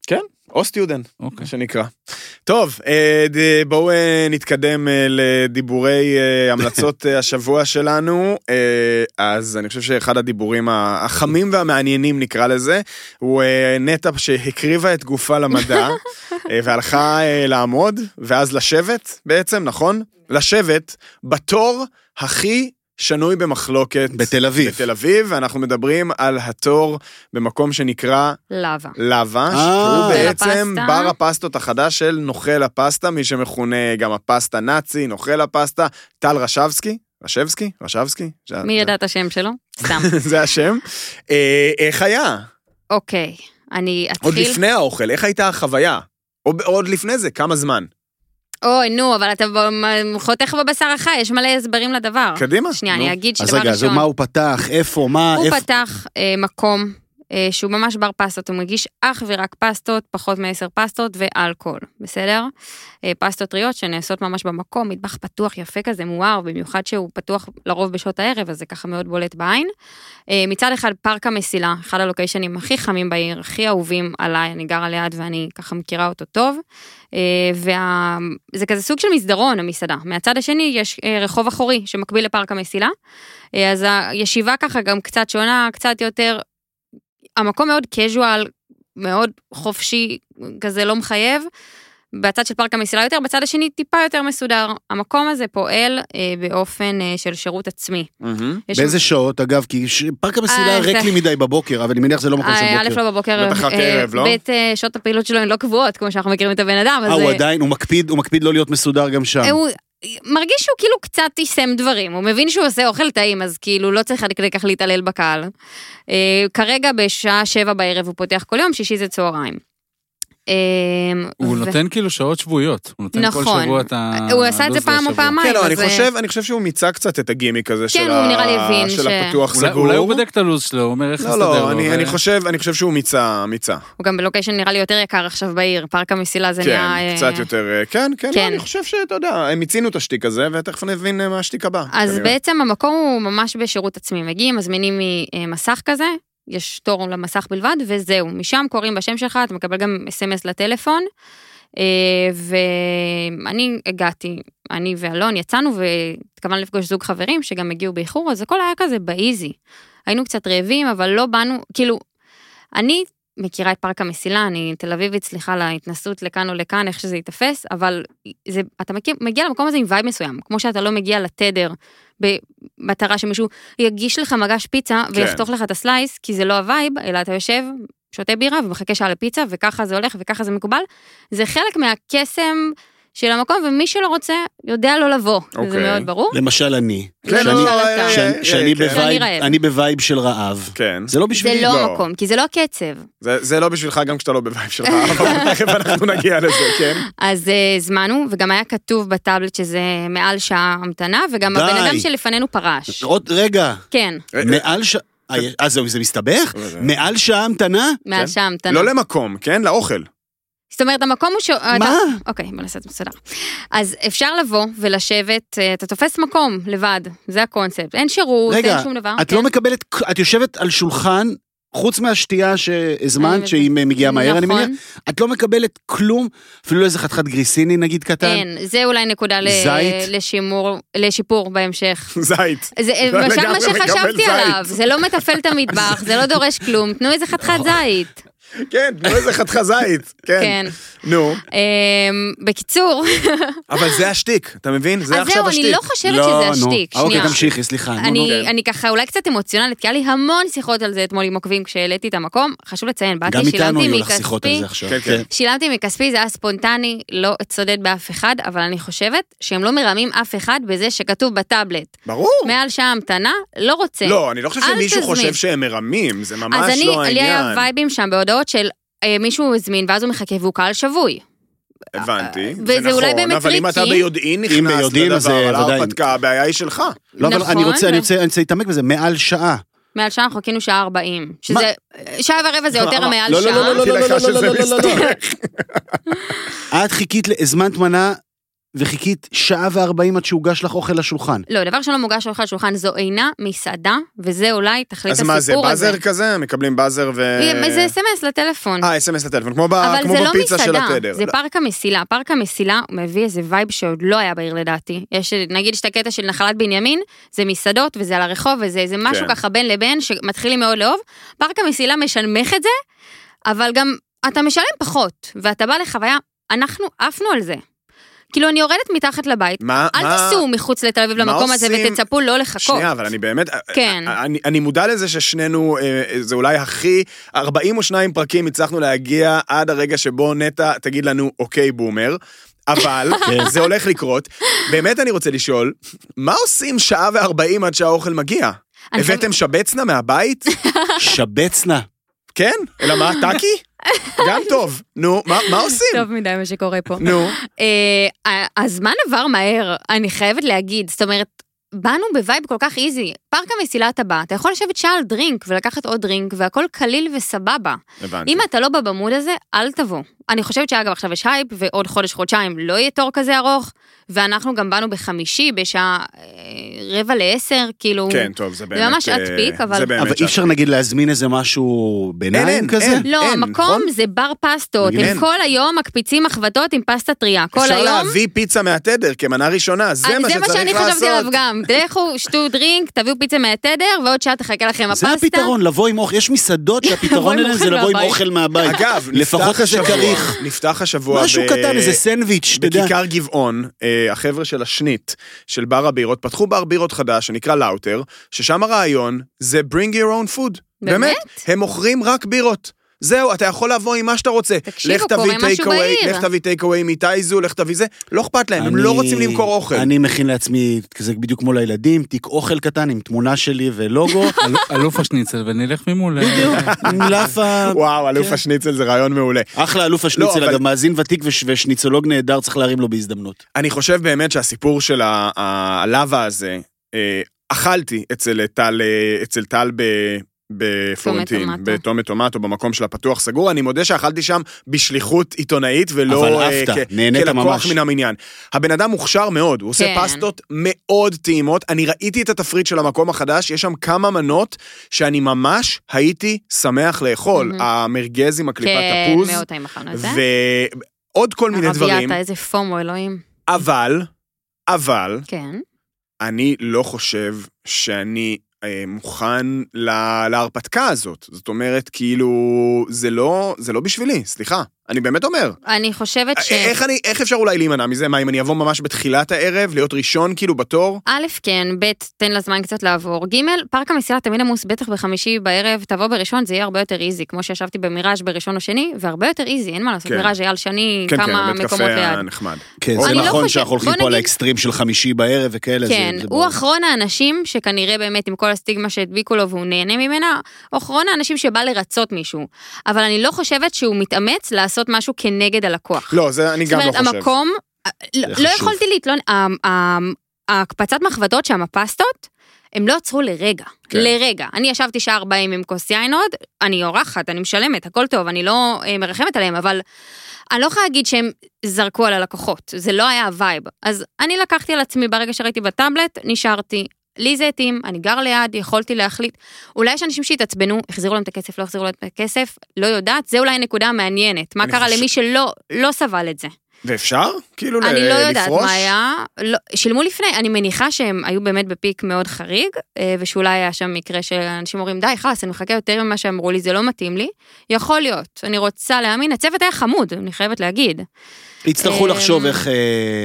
או סטיודנט, אוקיי. מה שנקרא. טוב, אה, בואו אה, נתקדם לדיבורי המלצות השבוע שלנו. אז אני חושב שאחד הדיבורים החמים והמעניינים נקרא לזה, הוא נטע שהקריבה את גופה למדע, [laughs] והלכה לעמוד, ואז לשבת בעצם, נכון? לשבת בתור הכי שנוי במחלוקת. בתל אביב. בתל אביב, ואנחנו מדברים על התור במקום שנקרא לאווה. לאווה, אה. שהוא בעצם הפסטה. בר הפסטות החדש של נוכל הפסטה, מי שמכונה גם הפסטה נאצי, נוכל הפסטה, טל רשבסקי, רשבסקי? רשבסקי? מי ידע את השם שלו? סתם. [laughs] זה השם. אה, איך היה? אוקיי, אני עוד אתחיל... לפני האוכל, איך הייתה החוויה? עוד לפני זה, כמה זמן? אוי, נו, אבל אתה חותך בבשר החי, יש מלא הסברים לדבר. קדימה. שנייה, נו. אני אגיד אז שדבר רגע, אז ראשון, מה הוא פתח, איפה, מה, הוא איפה... פתח אה, מקום שהוא ממש בר פסטות, הוא מגיש אך ורק פסטות, פחות מעשר פסטות ואלכוהול, בסדר? אה, פסטות טריות שנעשות ממש במקום, מטבח פתוח יפה כזה, מואר, במיוחד שהוא פתוח לרוב בשעות הערב, אז זה ככה מאוד בולט בעין. אה, מצד אחד, פארק המסילה, אחד הלוקיישנים הכי חמים בעיר, הכי אהובים עליי, אני גרה ליד ואני ככה מכירה אותו טוב. וזה כזה סוג של מסדרון, המסעדה. מהצד השני יש אה, רחוב אחורי שמקביל לפארק המסילה. אה, אז הישיבה ככה גם קצת שונה, קצת יותר, המקום מאוד casual, מאוד חופשי, כזה לא מחייב. בצד של פארק המסילה יותר, בצד השני טיפה יותר מסודר. המקום הזה פועל אה, באופן אה, של שירות עצמי. יש באיזה שעות, אגב? כי ש- פארק המסילה אה, ריק זה- לי מדי בבוקר, אבל אני מניח שזה לא מקום של אה, א' בוקר. לא בבוקר, בטח רק אה, ערב, לא? ב' אה, שעות הפעילות שלו הן לא קבועות, כמו שאנחנו מכירים את הבן אדם. אה, אז, הוא אה, עדיין, הוא מקפיד, הוא מקפיד לא להיות מסודר גם שם. הוא מרגיש שהוא כאילו קצת יישם דברים, הוא מבין שהוא עושה אוכל טעים, אז כאילו לא צריך עד כדי כך להתעלל בקהל. אה, כרגע בשעה שבע בערב הוא פותח כל יום, שישי זה צהריים. אה, הוא ו- נותן כאילו שעות שבועיות. הוא נותן כל נכון. שבוע את ה... הוא עשה את זה הלו"ז פעם או. פעמיים. כן, לא, אני אה, חושב, אני חושב שהוא מיצה קצת את הגימיק הזה של כן, ה- נראה לי הבין של ש- הפתוח אולי- סגור. אולי הוא בודק את הלו"ז שלו, הוא אומר איך לא, לסדר לא, לו. אני, ו- אני חושב, אני חושב שהוא מיצה, מיצה. הוא גם בלוקיישן נראה לי יותר יקר עכשיו בעיר, פארק המסילה זה כן, נהיה... אה, קצת יותר, אה, כן, כן, לא, כן. אני חושב שאתה יודע, הם מיצינו את השטיק הזה, ותכף נבין אה, מה השטיק הבא. אז כנראה. בעצם המקום הוא ממש בשירות עצמי, מגיעים, מזמינים ממסך כזה, יש תור למסך בלבד, וזהו, משם קוראים בשם שלך, אתה מקבל גם אס.אם.אס לטלפון. אה, ואני הגעתי, אני ואלון יצאנו והתכוונו לפגוש זוג חברים שגם הגיעו באיחור, אז הכל היה כזה באיזי. היינו קצת רעבים, אבל לא באנו, כאילו, אני מכירה את פארק המסילה, אני תל אביבית, סליחה על ההתנסות לכאן או לכאן, איך שזה ייתפס, אבל זה, אתה מגיע, מגיע למקום הזה עם vibe מסוים, כמו שאתה לא מגיע לתדר במטרה שמישהו יגיש לך מגש פיצה כן. ויחתוך לך את ה slice, כי זה לא ה vibe, אלא אתה יושב, שותה בירה ומחכה שעה לפיצה, וככה זה הולך וככה זה מקובל. זה חלק מהקסם של המקום, ומי שלא רוצה, יודע לא לבוא. זה אוקיי. מאוד ברור. למשל אני. כן, שאני- לא, אתה. אה, שאני- אה, שאני כן. ב vibe- רעב. אני ב vibe של רעב. כן. זה לא זה בשבילי. לא לא. המקום, כי זה לא הקצב. זה, זה לא בשבילך גם כשאתה לא ב vibe שלך, אבל [laughs] תכף אנחנו נגיע לזה, כן? אז אה, הזמנו, וגם היה כתוב בטאבלט שזה מעל שעה המתנה, וגם. הבן אדם שלפנינו פרש. עוד רגע, כן, מעל שעה... אה, זהו, זה מסתבך? זה- מעל שעה המתנה? מעל כן. שעה המתנה. לא למקום, כן? לאוכל. זאת אומרת, המקום הוא ש... מה? אתה... אוקיי, בוא נעשה את זה מסודר. אז אפשר לבוא ולשבת, אה, אתה תופס מקום לבד, זה הקונספט. אין שירות, רגע, אין שום דבר. את כן? לא מקבלת, את יושבת על שולחן, חוץ מהשתייה שהזמנת, אני שהיא מגיעה מהר, אני נכון. מניח, את לא מקבלת כלום, אפילו איזה חתיכת גריסיני נגיד קטן. אין, זה אולי נקודה ל... זית? לשימור, לשיפור בהמשך. זית. זה [laughs] לא למשל מה שחשבתי. עליו, זה לא מתפעל את המטבח, זה לא דורש כלום, תנו איזה חתיכת זית. כן, תנו איזה חתיכה זית. כן. כן. נו, אמ, בקיצור, אבל זה השטיק, אתה מבין? זה אז עכשיו זהו, השטיק. אני לא חושבת לא, שזה נו. השטיק, אוקיי, שנייה. תמשיכי, סליחה. נו. אני, אני ככה אולי קצת אמוציונלית, כי היה לי המון שיחות על זה אתמול עם עוקבים כשהעליתי את המקום. חשוב לציין, באתי, גם איתנו שילמתי היו לך שיחות על מכספי, זה עכשיו. כן, כן. שילמתי מכספי, זה היה ספונטני, לא אצודד באף אחד, אבל אני חושבת שהם לא מרמים אף אחד בזה שכתוב בטאבלט. ברור. מעל שעה המתנה, לא רוצה. לא, אני לא חושב שמישהו. חושב שהם מרמים, זה ממש אז אני, לא לי היה העניין. וייבים שם בהודעות של אה, מישהו הזמין ואז הוא מחכה והוא קהל שבוי. הבנתי, זה אולי נכון, באמת אבל אם אתה. ביודעין נכנס ביודעין, לדבר זה על. ההרפתקה, הבעיה היא שלך. לא, אבל אני נכון, רוצה, אני רוצה, אני רוצה להתעמק בזה, מעל שעה. מעל שעה אנחנו חיכינו שעה 40. שזה, שעה ורבע זה יותר? מעל לא, לא, שעה. לא, לא, אמרתי לא, לך לא, שזה לא, לא, לא, לא. מסתבך. את חיכית, ל- הזמנת מנה וחיכית שעה וארבעים עד שהוגש לך אוכל לשולחן. לא, דבר שלא מוגש אוכל לשולחן זו אינה מסעדה, וזה אולי תכלית אז מה זה, הסיפור הזה. באזר כזה? מקבלים buzzer ו... זה אס.אם.אס לטלפון. אה, אס.אם.אס לטלפון, כמו ב- אבל כמו זה לא בפיצה של מסעדה, התדר. זה לא, פארק המסילה. פארק המסילה מביא איזה vibe שעוד לא היה בעיר לדעתי. יש, נגיד, יש את הקטע של נחלת בנימין, זה מסעדות וזה על הרחוב וזה איזה משהו כן. ככה בין לבין שמתחילים מאוד לאהוב. פארק המסילה משנמך את זה, אבל גם אתה משלם פחות, ואתה בא לחוויה, אנחנו עפנו על זה. כאילו, אני יורדת מתחת לבית, מה, אל מה- תיסעו מחוץ לתל אביב למקום הזה עושים? ותצפו לא לחכות. שנייה, אבל אני באמת, כן. אני, אני מודע לזה ששנינו, אה, זה אולי הכי, 42 פרקים הצלחנו להגיע עד הרגע שבו נטע תגיד לנו, אוקיי, בומר. אבל [laughs] כן. זה הולך לקרות. באמת אני רוצה לשאול, מה עושים שעה וארבעים עד שהאוכל מגיע? הבאתם שבצנה מהבית? שבצנה. כן? אלא מה, טאקי? [laughs] גם טוב. נו, מה מה עושים? טוב מדי מה שקורה פה. נו, אה, הזמן עבר מהר, אני חייבת להגיד, זאת אומרת, באנו ב vibe כל כך easy. פארק המסילה אתה בא, אתה יכול לשבת שעה על דרינק ולקחת עוד דרינק והכל קליל וסבבה. הבנתי. אם אתה לא בא ב mood הזה, אל תבוא. אני חושבת שאגב עכשיו יש הייפ ועוד חודש חודשיים לא יהיה תור כזה ארוך, ואנחנו גם באנו בחמישי בשעה אה, רבע לעשר, כאילו... כן, טוב, זה באמת... ממש עד אה, peak, אבל- זה באמת אבל אי אפשר נגיד להזמין איזה משהו אין, ביניים אין, כזה? אין. לא, המקום נכון? זה בר פסטות, אין. הם כל היום מקפיצים מחבטות עם פסטה טריה, כל אפשר היום. להביא פיצה מהתדר כמנה ראשונה, זה אז מה זה מה שצריך שאני לעשות. חשבתי עליו גם. תלכו, שתו דרינק, תביאו פיצה מהתדר, ועוד שעה תחכה לכם זה הפסטה. הפתרון, לבוא עם אוכל. יש מסעדות שהפתרון [laughs] שלהן זה לבוא עם מהבית. אוכל מהבית. אגב, לפחות איזה השבוע, כריך. נפתח השבוע משהו קטן, איזה סנדוויץ', אתה יודע. בכיכר גבעון, אה, החבר'ה של השנית, של בר הבירות, פתחו בר בירות חדש שנקרא לאוטר, ששם הרעיון זה bring your own food. באמת? הם מוכרים רק בירות. זהו, אתה יכול לבוא עם מה שאתה רוצה. תקשיבו, קורה משהו take away, בעיר. לך תביא טייק אווי מטייזו, לך תביא זה, לא אכפת להם, הם לא רוצים למכור אוכל. אני מכין לעצמי, כזה בדיוק כמו לילדים, תיק אוכל קטן עם תמונה שלי ולוגו, [laughs] אל- אלוף השניצל, ונלך ממול. [laughs] לאפה. וואו, אלוף כן. השניצל זה רעיון מעולה. אחלה אלוף לא, השניצל, אבל- אגב, מאזין ותיק וש- ושניצולוג נהדר, צריך להרים לו בהזדמנות. אני חושב באמת שהסיפור של ה- הלאווה הזה, אה, אכלתי אצל טל, אה, אצל טל ב... בפלורנטין. בתומת טומטו, במקום של הפתוח סגור. אני מודה שאכלתי שם בשליחות עיתונאית ולא אבל אה, עפת, כ- נהנית כלקוח ממש. מן המניין. הבן אדם מוכשר מאוד, הוא עושה כן. פסטות מאוד טעימות. אני ראיתי את התפריט של המקום החדש, יש שם כמה מנות שאני ממש הייתי שמח לאכול. המרגז עם הקליפת כן, תפוז, מאוד טעים אכלנו את זה. ועוד כל מיני דברים, הרביעתה, איזה פומו, אלוהים. אבל, אבל, כן. אני לא חושב שאני מוכן לה, להרפתקה הזאת. זאת אומרת, כאילו, זה לא, זה לא בשבילי, סליחה. אני באמת אומר. אני חושבת ש... איך אני, איך אפשר אולי להימנע מזה? מה, אם אני אבוא ממש בתחילת הערב, להיות ראשון כאילו בתור? א', כן, ב', תן לזמן קצת לעבור. ג', פארק המסילה תמיד עמוס, בטח בחמישי בערב, תבוא בראשון, זה יהיה הרבה יותר איזי, כמו שישבתי במיראז' בראשון או שני, והרבה יותר איזי, אין מה לעשות, כן. מיראז' היה על שני, כן, כן, כמה בית מקומות קפה ליד. נחמד. כן, אני זה לא נכון חושב- שאנחנו הולכים פה על נגיד- האקסטרים של חמישי בערב וכאלה. זה- כן, זה הוא ברור. אחרון האנשים שכנראה באמת עם כל הסטיגמה שהדביקו לו והוא נהנה ממנה, הוא אחרון האנשים שבא לרצות מישהו. אבל אני לא חושבת שהוא מתאמץ לעשות משהו כנגד הלקוח. לא, זה אני זאת גם לא אומרת, חושב. המקום, לא חשוב. לא יכולתי להתלונן, ה- ה- ההקפצת מחבטות שם, הפסטות, הם לא עצרו לרגע, כן. לרגע. אני ישבתי שעה 40 עם כוס יין עוד, אני אורחת, אני משלמת, הכל טוב, אני לא אה, מרחמת עליהם, אבל אני לא יכולה להגיד שהם זרקו על הלקוחות, זה לא היה ה vibe. אז אני לקחתי על עצמי ברגע שראיתי בטאבלט, נשארתי. לי זה התאים, אני גר ליד, יכולתי להחליט. אולי יש אנשים שהתעצבנו, החזירו להם את הכסף, לא החזירו להם את הכסף, לא יודעת, זה אולי הנקודה המעניינת. מה קרה חושב- למי שלא לא סבל את זה? ואפשר? כאילו ל- אני לא יודעת לפרוש? מה היה, לא, שילמו לפני, אני מניחה שהם היו באמת ב peak מאוד חריג, אה, ושאולי היה שם מקרה שאנשים אומרים, די, חלאס, אני מחכה יותר ממה שאמרו לי, זה לא מתאים לי. יכול להיות, אני רוצה להאמין, הצוות היה חמוד, אני חייבת להגיד. יצטרכו אמ, לחשוב איך אה,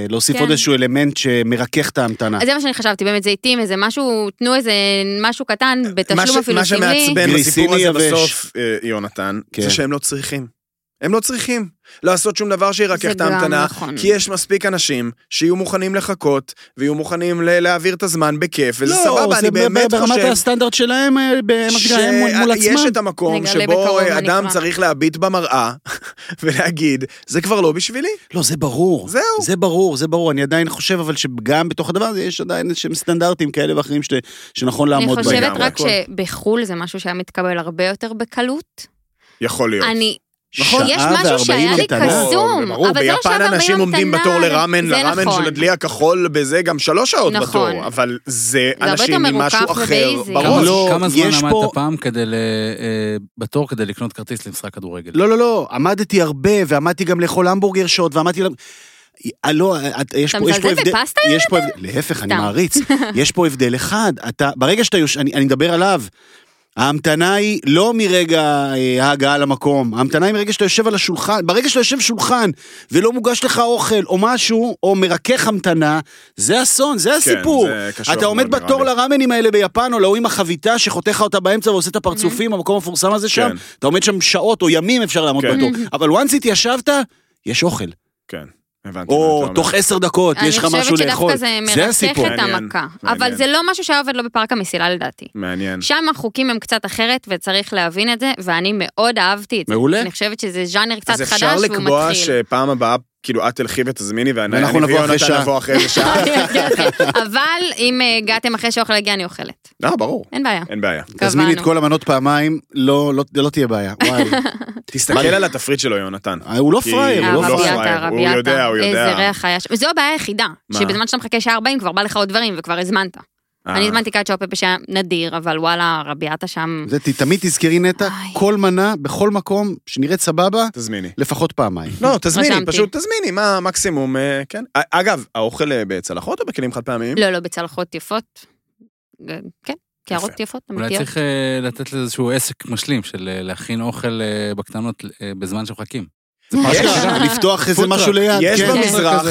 להוסיף כן. עוד איזשהו אלמנט שמרכך את ההמתנה. אז זה מה שאני חשבתי, באמת זה התאים, איזה משהו, תנו איזה משהו קטן, מה בתשלום אפילו מה סמלי. שמעצבן גריסיני בסיפור הזה. בסוף, אה, יונתן, כן. זה שהם לא צריכים. הם לא צריכים לעשות שום דבר שירכך זה את ההמתנה, נכון. כי יש מספיק אנשים שיהיו מוכנים לחכות, ויהיו מוכנים ל- להעביר את הזמן בכיף, וזה לא, סבבה, זה אני באמת ברמת חושב... הסטנדרט שלהם, אה, ב- מה שנקרא, הם מול- עצמם. את המקום שבו אדם נקרא. צריך להביט במראה [laughs] ולהגיד, זה כבר לא בשבילי. לא, זה ברור. זהו. זה ברור, זה ברור. אני עדיין חושב, אבל שגם בתוך הדבר הזה יש עדיין איזשהם סטנדרטים כאלה ואחרים ש- שנכון אני לעמוד בהם. חושבת לגמרי, רק. שבחו"ל זה משהו שהיה מתקבל הרבה יותר בקלות. יכול להיות. אני, נכון, יש משהו שהיה לי המתנה. קסום, אבל זה לא ביפן שעה אנשים וארבעים עומדים המתנה, בתור לראמן, זה לראמן נכון. של הדלי הכחול בזה גם שלוש שעות נכון. בתור, אבל זה אנשים ממשהו אחר. בראש. כמה לא, כמה זמן יש עמדת פה- פעם כדי ל... אה, בתור כדי לקנות כרטיס למשחק כדורגל? לא, לא, לא, עמדתי הרבה, ועמדתי גם לאכול המבורגר שוט, ועמדתי... אה, לא, את- יש אתה פה, יש פה מזלזל הבדל, בפסטה, יש פה הבדל, להפך, אני. מעריץ, יש פה הבדל אחד, אתה, ברגע שאתה יוש... אני, אני מדבר עליו, ההמתנה היא לא מרגע אה, ההגעה למקום, ההמתנה היא מרגע שאתה יושב על השולחן, ברגע שאתה יושב שולחן ולא מוגש לך אוכל או משהו, או מרכך המתנה, זה אסון, זה הסיפור. כן, זה קשוח אתה עומד בתור. לראמנים האלה ביפן, או להוא עם החביתה שחותך אותה באמצע ועושה את הפרצופים, המקום המפורסם הזה שם, כן. אתה עומד שם שעות או ימים אפשר לעמוד כן. בתור, אבל once התיישבת, יש אוכל. כן, הבנתי. או. תוך עשר דקות יש לך משהו אני חושבת לאכול. שדווקא זה הסיפור. את המכה. מעניין. אבל זה לא משהו שהיה עובד לו בפארק המסילה לדעתי. מעניין. שם החוקים הם קצת אחרת וצריך להבין את זה, ואני מאוד אהבתי את זה. מעולה. אני חושבת שזה ז'אנר קצת אז חדש אפשר והוא לקבוע מתחיל. שפעם הבאה, כאילו, את תלכי ותזמיני, ואני ואנחנו אני נבוא אחרי שעה. נבוא אחרי שעה. [laughs] אבל אם אה, הגעתם אחרי שהאוכל הגיע, אני אוכלת. לא, ברור, אין בעיה. אין בעיה. תזמיני את. כל המנות פעמיים, לא לא- לא תהיה בעיה. [laughs] וואי. תסתכל על התפריט שלו, יונתן. אה, הוא לא פראייר, הוא לא פראייר. הוא. יודע, הוא יודע. איזה ריח היה שם. וזו הבעיה היחידה? שבזמן שאתה מחכה שעה 40 כבר בא לך עוד דברים וכבר הזמנת. אה, אני הזמנתי קאצ'ו פפה שהיה נדיר, אבל וואלה, הרביעתה שם... זה תמיד תזכרי נטע. כל מנה, בכל מקום, שנראית סבבה, תזמיני. לפחות פעמיים. לא, תזמיני. פשוט תזמיני, מה מקסימום, אה, כן. א- אגב, האוכל אה, בצלחות או בכלים חד פעמיים? לא, לא, בצלחות יפות. אה, כן, קערות. יפות, אולי אמיתיות. צריך אה, לתת לזה איזשהו עסק משלים של אה, להכין אוכל אה, בקטנות אה, בזמן שמחכים. לפתוח איזה. משהו ליד, יש כן. במזרח,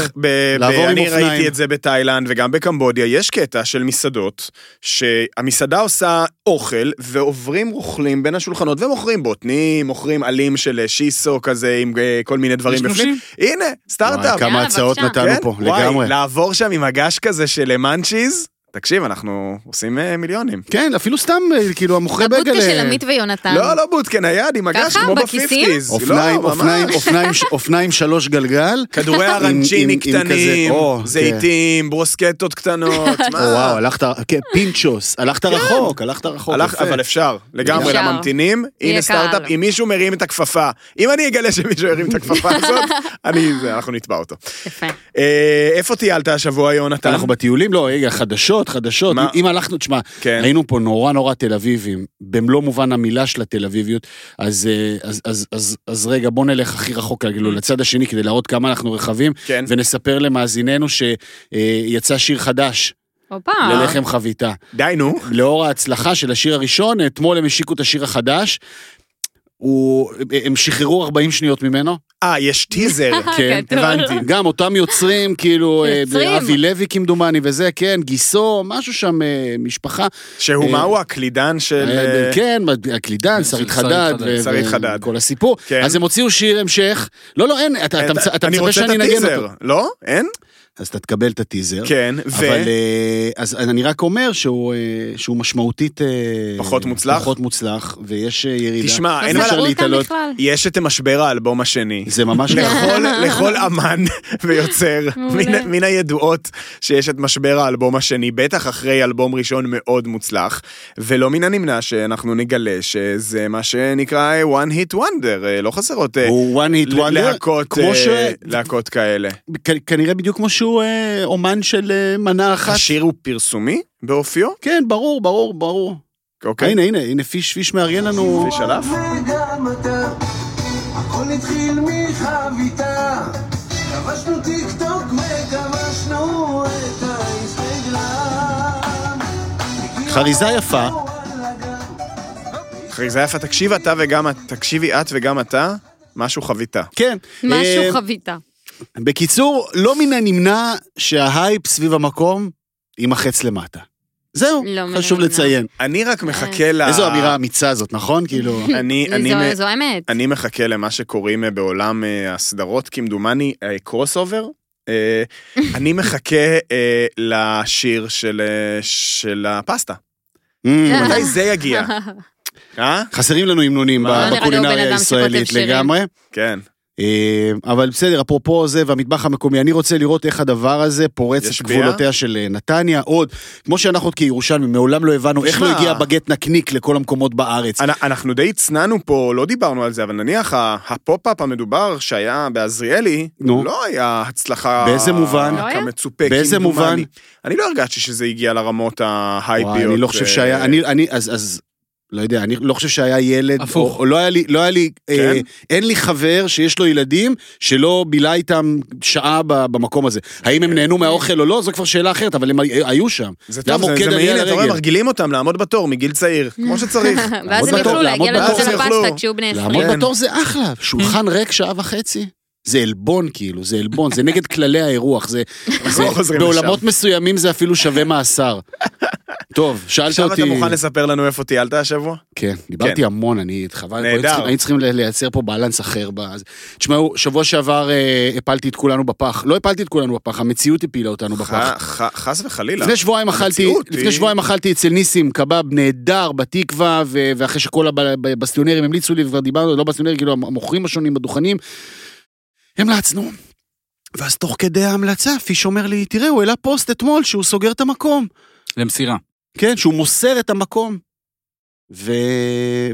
אני. ראיתי את זה בתאילנד וגם בקמבודיה, יש קטע של מסעדות, שהמסעדה עושה אוכל ועוברים רוכלים בין השולחנות ומוכרים בוטנים, מוכרים עלים של שיסו כזה עם אה, כל מיני דברים בפנים. הנה, סטארט-אפ. כמה יאללה, הצעות. נתנו כן? פה, לגמרי. לעבור שם עם מגש כזה של מאנצ'יז, תקשיב, אנחנו עושים אה, מיליונים. כן, אפילו סתם, אה, כאילו, המוכרי בגל... הבוטקה של עמית ויונתן. לא, לא בוטקה נייד, עם ככה, כמו? ב fifties. אופניים, לא, [laughs] אופניים, שלוש גלגל. כדורי ארנצ'יני קטנים, כן. זיתים, ברוסקטות קטנות? [laughs] וואו, הלכת, כן, פינצ'וס, הלכת רחוק, הלכת רחוק. אבל אפשר, לגמרי. לממתינים, הנה סטארט-אפ. אם מישהו מרים את הכפפה, אם אני אגלה שמישהו ירים את הכפפה [laughs] הזאת, אנחנו נתבע אותו. יפה. אה, איפה טיילת השבוע, יונתן? אנחנו בטיולים, לא, רגע, חדשות, חדשות. מה? אם הלכנו, תשמע, כן. היינו פה נורא נורא תל אביבים, במלוא מובן המילה של התל אביביות, אז, אה, אז, אז, אז, אז רגע, בוא נלך הכי רחוק, כאילו, לצד השני, כדי להראות כמה אנחנו רחבים, כן. ונספר למאזיננו שיצא שיר חדש, הופה. ללחם חביתה. די, נו. לאור ההצלחה של השיר הראשון, אתמול הם השיקו את השיר החדש. הוא, הם שחררו 40 שניות ממנו, אה, יש טיזר. [laughs] כן. הבנתי. גם אותם יוצרים, כאילו, אה. אבי לוי כמדומני וזה, כן, גיסו, משהו שם, אה, משפחה. שהוא אה, מהו הקלידן של... כן, הקלידן, שרית חדד. שרית חדד. כל הסיפור. כן. אז הם הוציאו שיר המשך. לא, לא, אין, אתה אתה מצ- אתה אני מצפה רוצה את שאני אנגן הטיזר, אותו. לא? אין? אז אתה תקבל את הטיזר. כן, ו... אבל אה, אז אני רק אומר שהוא אה, שהוא משמעותית... אה, פחות מוצלח? פחות מוצלח, ויש ירידה. תשמע, אין לא לה- אותם להתעלות. בכלל. יש את משבר האלבום השני. זה ממש לכל, לכל [laughs] אמן ויוצר. מן, מן הידועות שיש את משבר האלבום השני, בטח אחרי אלבום ראשון מאוד מוצלח, ולא מן הנמנע שאנחנו נגלה שזה מה שנקרא one hit wonder, לא חסרות הוא one hit wonder, להקות, כמו ש... להקות כאלה. כ- כנראה בדיוק כמו שהוא אה, אומן של אה, מנה אחת. השיר הוא פרסומי באופיו? כן, ברור, ברור, ברור. אוקיי. הנה, הנה, הנה פיש, פיש מארגן לנו. פיש עליו? וגם אתה, הכל התחיל מחביתה. כבשנו טיק טוק וכבשנו את האינסטגרם. חריזה יפה. חריזה יפה, תקשיב אתה וגם, תקשיבי את וגם אתה, משהו חביתה. כן. משהו אה, חביתה. בקיצור, לא מן הנמנע שההייפ סביב המקום יימחץ למטה. זהו, לא חשוב הנמנע. לציין. אני רק מחכה ל... איזו אמירה אמיצה זאת, נכון? [laughs] כאילו... אני, [laughs] אני, זו- מ- זו האמת. אני מחכה למה שקוראים אה, בעולם אה, הסדרות, כמדומני, קרוס אובר. אה, [laughs] אני מחכה לשיר של, של הפסטה. Mm, מתי זה יגיע? אה? חסרים לנו המנונים בקולינריה הישראלית. לגמרי. כן. אה, אבל בסדר, אפרופו זה והמטבח המקומי, אני רוצה לראות איך הדבר הזה פורץ את? גבולותיה של אה, נתניה. עוד, כמו שאנחנו כירושלמים, מעולם לא הבנו איך. לא הגיע בגט נקניק לכל המקומות בארץ. אנ- אנחנו די הצנענו פה, לא דיברנו על זה, אבל נניח ה pop-up המדובר שהיה בעזריאלי. לא היה הצלחה... באיזה מובן? לא? כמצופה, באיזה. מובן? אני לא הרגשתי שזה הגיע לרמות ההייפיות. אני לא חושב אה, שהיה, אני, אני, אז, אז, לא יודע, אני לא חושב שהיה ילד, הפוך. או, או לא היה לי, לא היה לי, אה, כן? אין לי חבר שיש לו ילדים שלא בילה איתם שעה ב- במקום הזה. האם הם נהנו מהאוכל או לא, זו כבר שאלה אחרת, אבל הם היו שם. זה טוב, זה, זה מעניין, אתה רואה. מרגילים אותם לעמוד בתור מגיל צעיר, כמו [laughs] שצריך. ואז הם יוכלו להגיע יוכלו. הפסטה כשהוא בני 20. לעמוד. בתור זה אחלה, שולחן ריק שעה וחצי. זה עלבון כאילו, זה עלבון, זה נגד כללי האירוח, זה, זה לא בעולמות לשם. מסוימים זה אפילו שווה מאסר. טוב, שאלת עכשיו אותי... אתה מוכן לספר לנו איפה טיילת השבוע? כן, דיברתי כן. המון, אני חבל, נהדר. היינו צריכים- לייצר פה בלנס אחר. בזה. תשמעו, שבוע שעבר אה, הפלתי את כולנו בפח. לא הפלתי את כולנו בפח, המציאות הפילה אותנו בפח. ח- ח- חס וחלילה. לפני שבועיים אכלתי, לפני שבועיים אכלתי אצל ניסים קבב נהדר בתקווה, ו- ואחרי שכל הבסטיונרים המליצו לי, וכבר דיברנו, לא בסטיונרים, כאילו המוכרים השונים בדוכנים, המלצנו. ואז תוך כדי ההמלצה, פיש אומר לי, תראה, הוא העלה פוסט אתמול שהוא סוגר את המקום. למסירה. כן, שהוא מוסר את המקום. ו...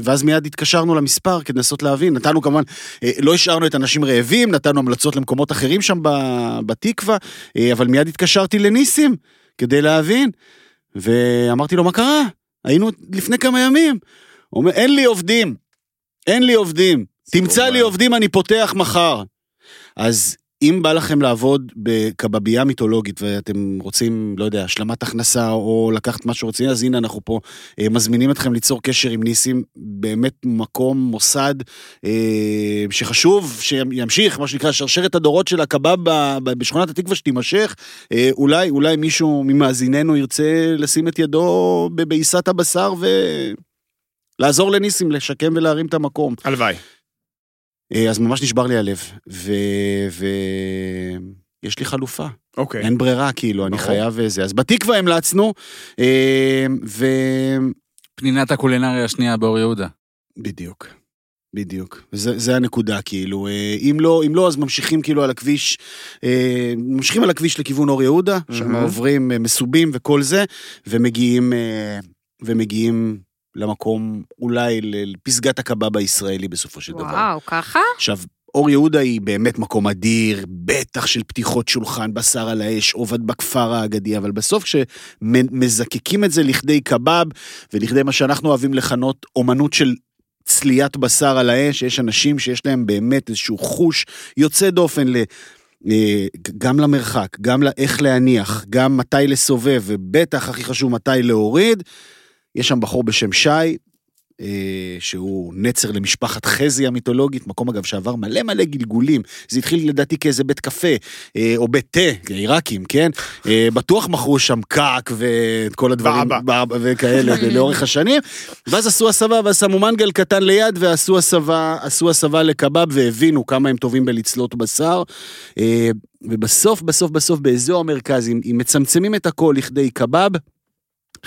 ואז מיד התקשרנו למספר כדי לנסות להבין, נתנו כמובן, אה, לא השארנו את האנשים רעבים, נתנו המלצות למקומות אחרים שם ב- בתקווה, אה, אבל מיד התקשרתי לניסים כדי להבין, ואמרתי לו, מה קרה? היינו לפני כמה ימים. הוא אומר, אין לי עובדים, אין לי עובדים, תמצא לי. עובדים, אני פותח מחר. אז אם בא לכם לעבוד בקבבייה מיתולוגית ואתם רוצים, לא יודע, השלמת הכנסה או לקחת משהו רציני, אז הנה אנחנו פה אה, מזמינים אתכם ליצור קשר עם ניסים, באמת מקום, מוסד, אה, שחשוב שימשיך, מה שנקרא, שרשרת הדורות של הקבב בשכונת התקווה שתימשך. אה, אולי, אולי מישהו ממאזיננו ירצה לשים את ידו בעיסת הבשר ולעזור לניסים לשקם ולהרים את המקום. הלוואי. אה, אז ממש נשבר לי הלב, ו... ו... לי חלופה, אוקיי. אין ברירה, כאילו, אני ברור. חייב זה. אז בתקווה המלצנו, אה, ו... פנינת הקולינריה השנייה באור יהודה. בדיוק. בדיוק, זה, זה הנקודה, כאילו, אה, אם לא, אם לא, אז ממשיכים כאילו על הכביש, ממשיכים על הכביש לכיוון אור יהודה, שם מהמם. עוברים מסובים וכל זה, ומגיעים, ומגיעים למקום, אולי לפסגת הקבב הישראלי בסופו של דבר. וואו, ככה? עכשיו, אור יהודה היא באמת מקום אדיר, בטח של פתיחות שולחן, בשר על האש, עובד בכפר האגדי, אבל בסוף כשמזקקים את זה לכדי קבב, ולכדי מה שאנחנו אוהבים לכנות אומנות של צליית בשר על האש, יש אנשים שיש להם באמת איזשהו חוש יוצא דופן ל... אה, גם למרחק, גם לאיך להניח, גם מתי לסובב, ובטח הכי חשוב מתי להוריד. יש שם בחור בשם שי, אה, שהוא נצר למשפחת חזי המיתולוגית, מקום אגב שעבר מלא מלא גלגולים. זה התחיל לדעתי כאיזה בית קפה, אה, או בית תה, עיראקים, כן? אה, בטוח מכרו שם קאק ואת כל הדברים, באבא. וכאלה, [laughs] לאורך השנים. ואז עשו הסבה, ואז שמו מנגל קטן ליד, ועשו הסבה, עשו הסבה לקבב, והבינו כמה הם טובים בלצלות בשר. אה, ובסוף, בסוף, בסוף, באזור המרכז, אם, אם מצמצמים את הכל לכדי קבב,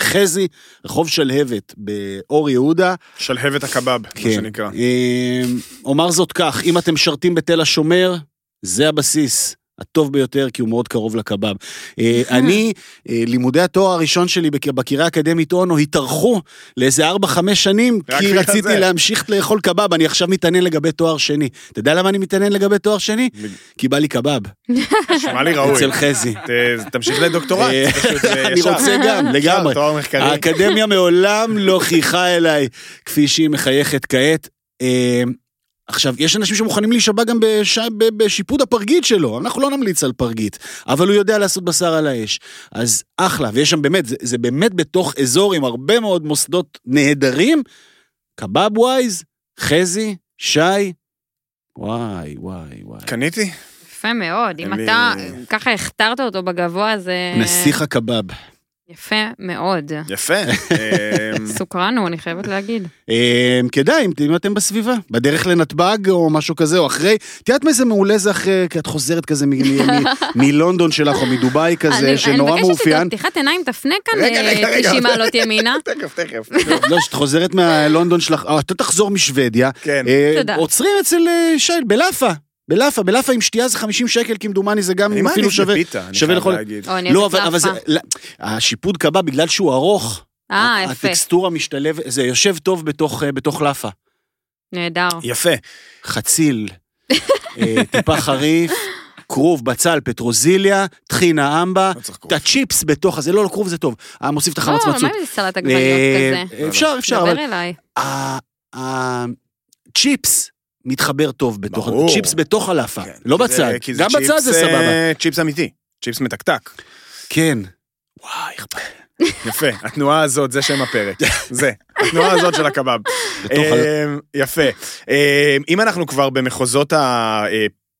חזי, רחוב שלהבת באור יהודה, שלהבת הקבב, מה כן. שנקרא. אה, אומר זאת כך, אם אתם משרתים בתל השומר, זה הבסיס. הטוב ביותר, כי הוא מאוד קרוב לקבב. אה, אני, אה, לימודי התואר הראשון שלי בק- בקריה האקדמית אונו התארכו לאיזה 4-5 שנים, כי רציתי זה. להמשיך לאכול קבב, אני עכשיו מתעניין לגבי תואר שני. אתה יודע למה אני מתעניין לגבי תואר שני? כי בא לי קבב, נשמע לי ראוי. אצל חזי. תמשיך לדוקטורט. אה, אני. רוצה גם, לגמרי. תואר מחקרי. האקדמיה מעולם לא חייכה אליי כפי שהיא מחייכת כעת. עכשיו, יש אנשים שמוכנים להישבע גם בש... ב- בשיפוד הפרגית שלו, אנחנו לא נמליץ על פרגית, אבל הוא יודע לעשות בשר על האש. אז אחלה, ויש שם באמת, זה, זה באמת בתוך אזור עם הרבה מאוד מוסדות נהדרים. קבב ווייז, חזי, שי, וואי, וואי, וואי. קניתי? יפה מאוד, אם אתה ככה הכתרת אותו בגבוה, זה נסיך הקבב. יפה מאוד. יפה. [laughs] אמ, סוקרן הוא, אני חייבת להגיד. אה, כדאי, אם- אתם בסביבה, בדרך לנתב"ג או משהו כזה, או אחרי, את יודעת מה זה מעולה זה אחרי, כי את חוזרת כזה [laughs] מלונדון שלך או מדובאי כזה, שנורא אני מבקשת מאופיין. הפתיחת עיניים, תפנה כאן רגע, אה, רגע, רגע. 90 מעלות ימינה. תכף, תכף. לא, שאת חוזרת מהלונדון שלך, אה, אתה תחזור משוודיה, כן. אה, תודה. עוצרים אצל אה, שי, בלאפה. בלאפה, בלאפה עם שתייה זה 50 שקל כמדומני, זה גם אני אפילו מעדיף שווה. בפיתה, אני חייב לכל- להגיד. או, אני לא, אבל, אבל זה. לא, השיפוד קבע בגלל שהוא ארוך, אה, יפה. הטקסטורה משתלבת, זה יושב טוב בתוך, אה, בתוך לאפה. נהדר. יפה. חציל, אה, טיפה חריף, כרוב, בצל, פטרוזיליה, טחינה אמבה, לא את הצ'יפס בתוך הזה, לא, לא, כרוב זה טוב, אה, מוסיף את החמץ לא, מצות. מה עם איזה סלט עגבניות כזה? אפשר, אפשר, דבר אליי. הצ'יפס מתחבר טוב בתוך, ברור. צ'יפס בתוך הלאפה, כן, לא בצד, זה גם בצד זה סבבה. אה, צ'יפס אמיתי. צ'יפס מתקתק. כן. וואי, איך יפה, התנועה הזאת, זה שם הפרק. זה, התנועה הזאת של הקבב. אמ, יפה. אמ, אם אנחנו כבר במחוזות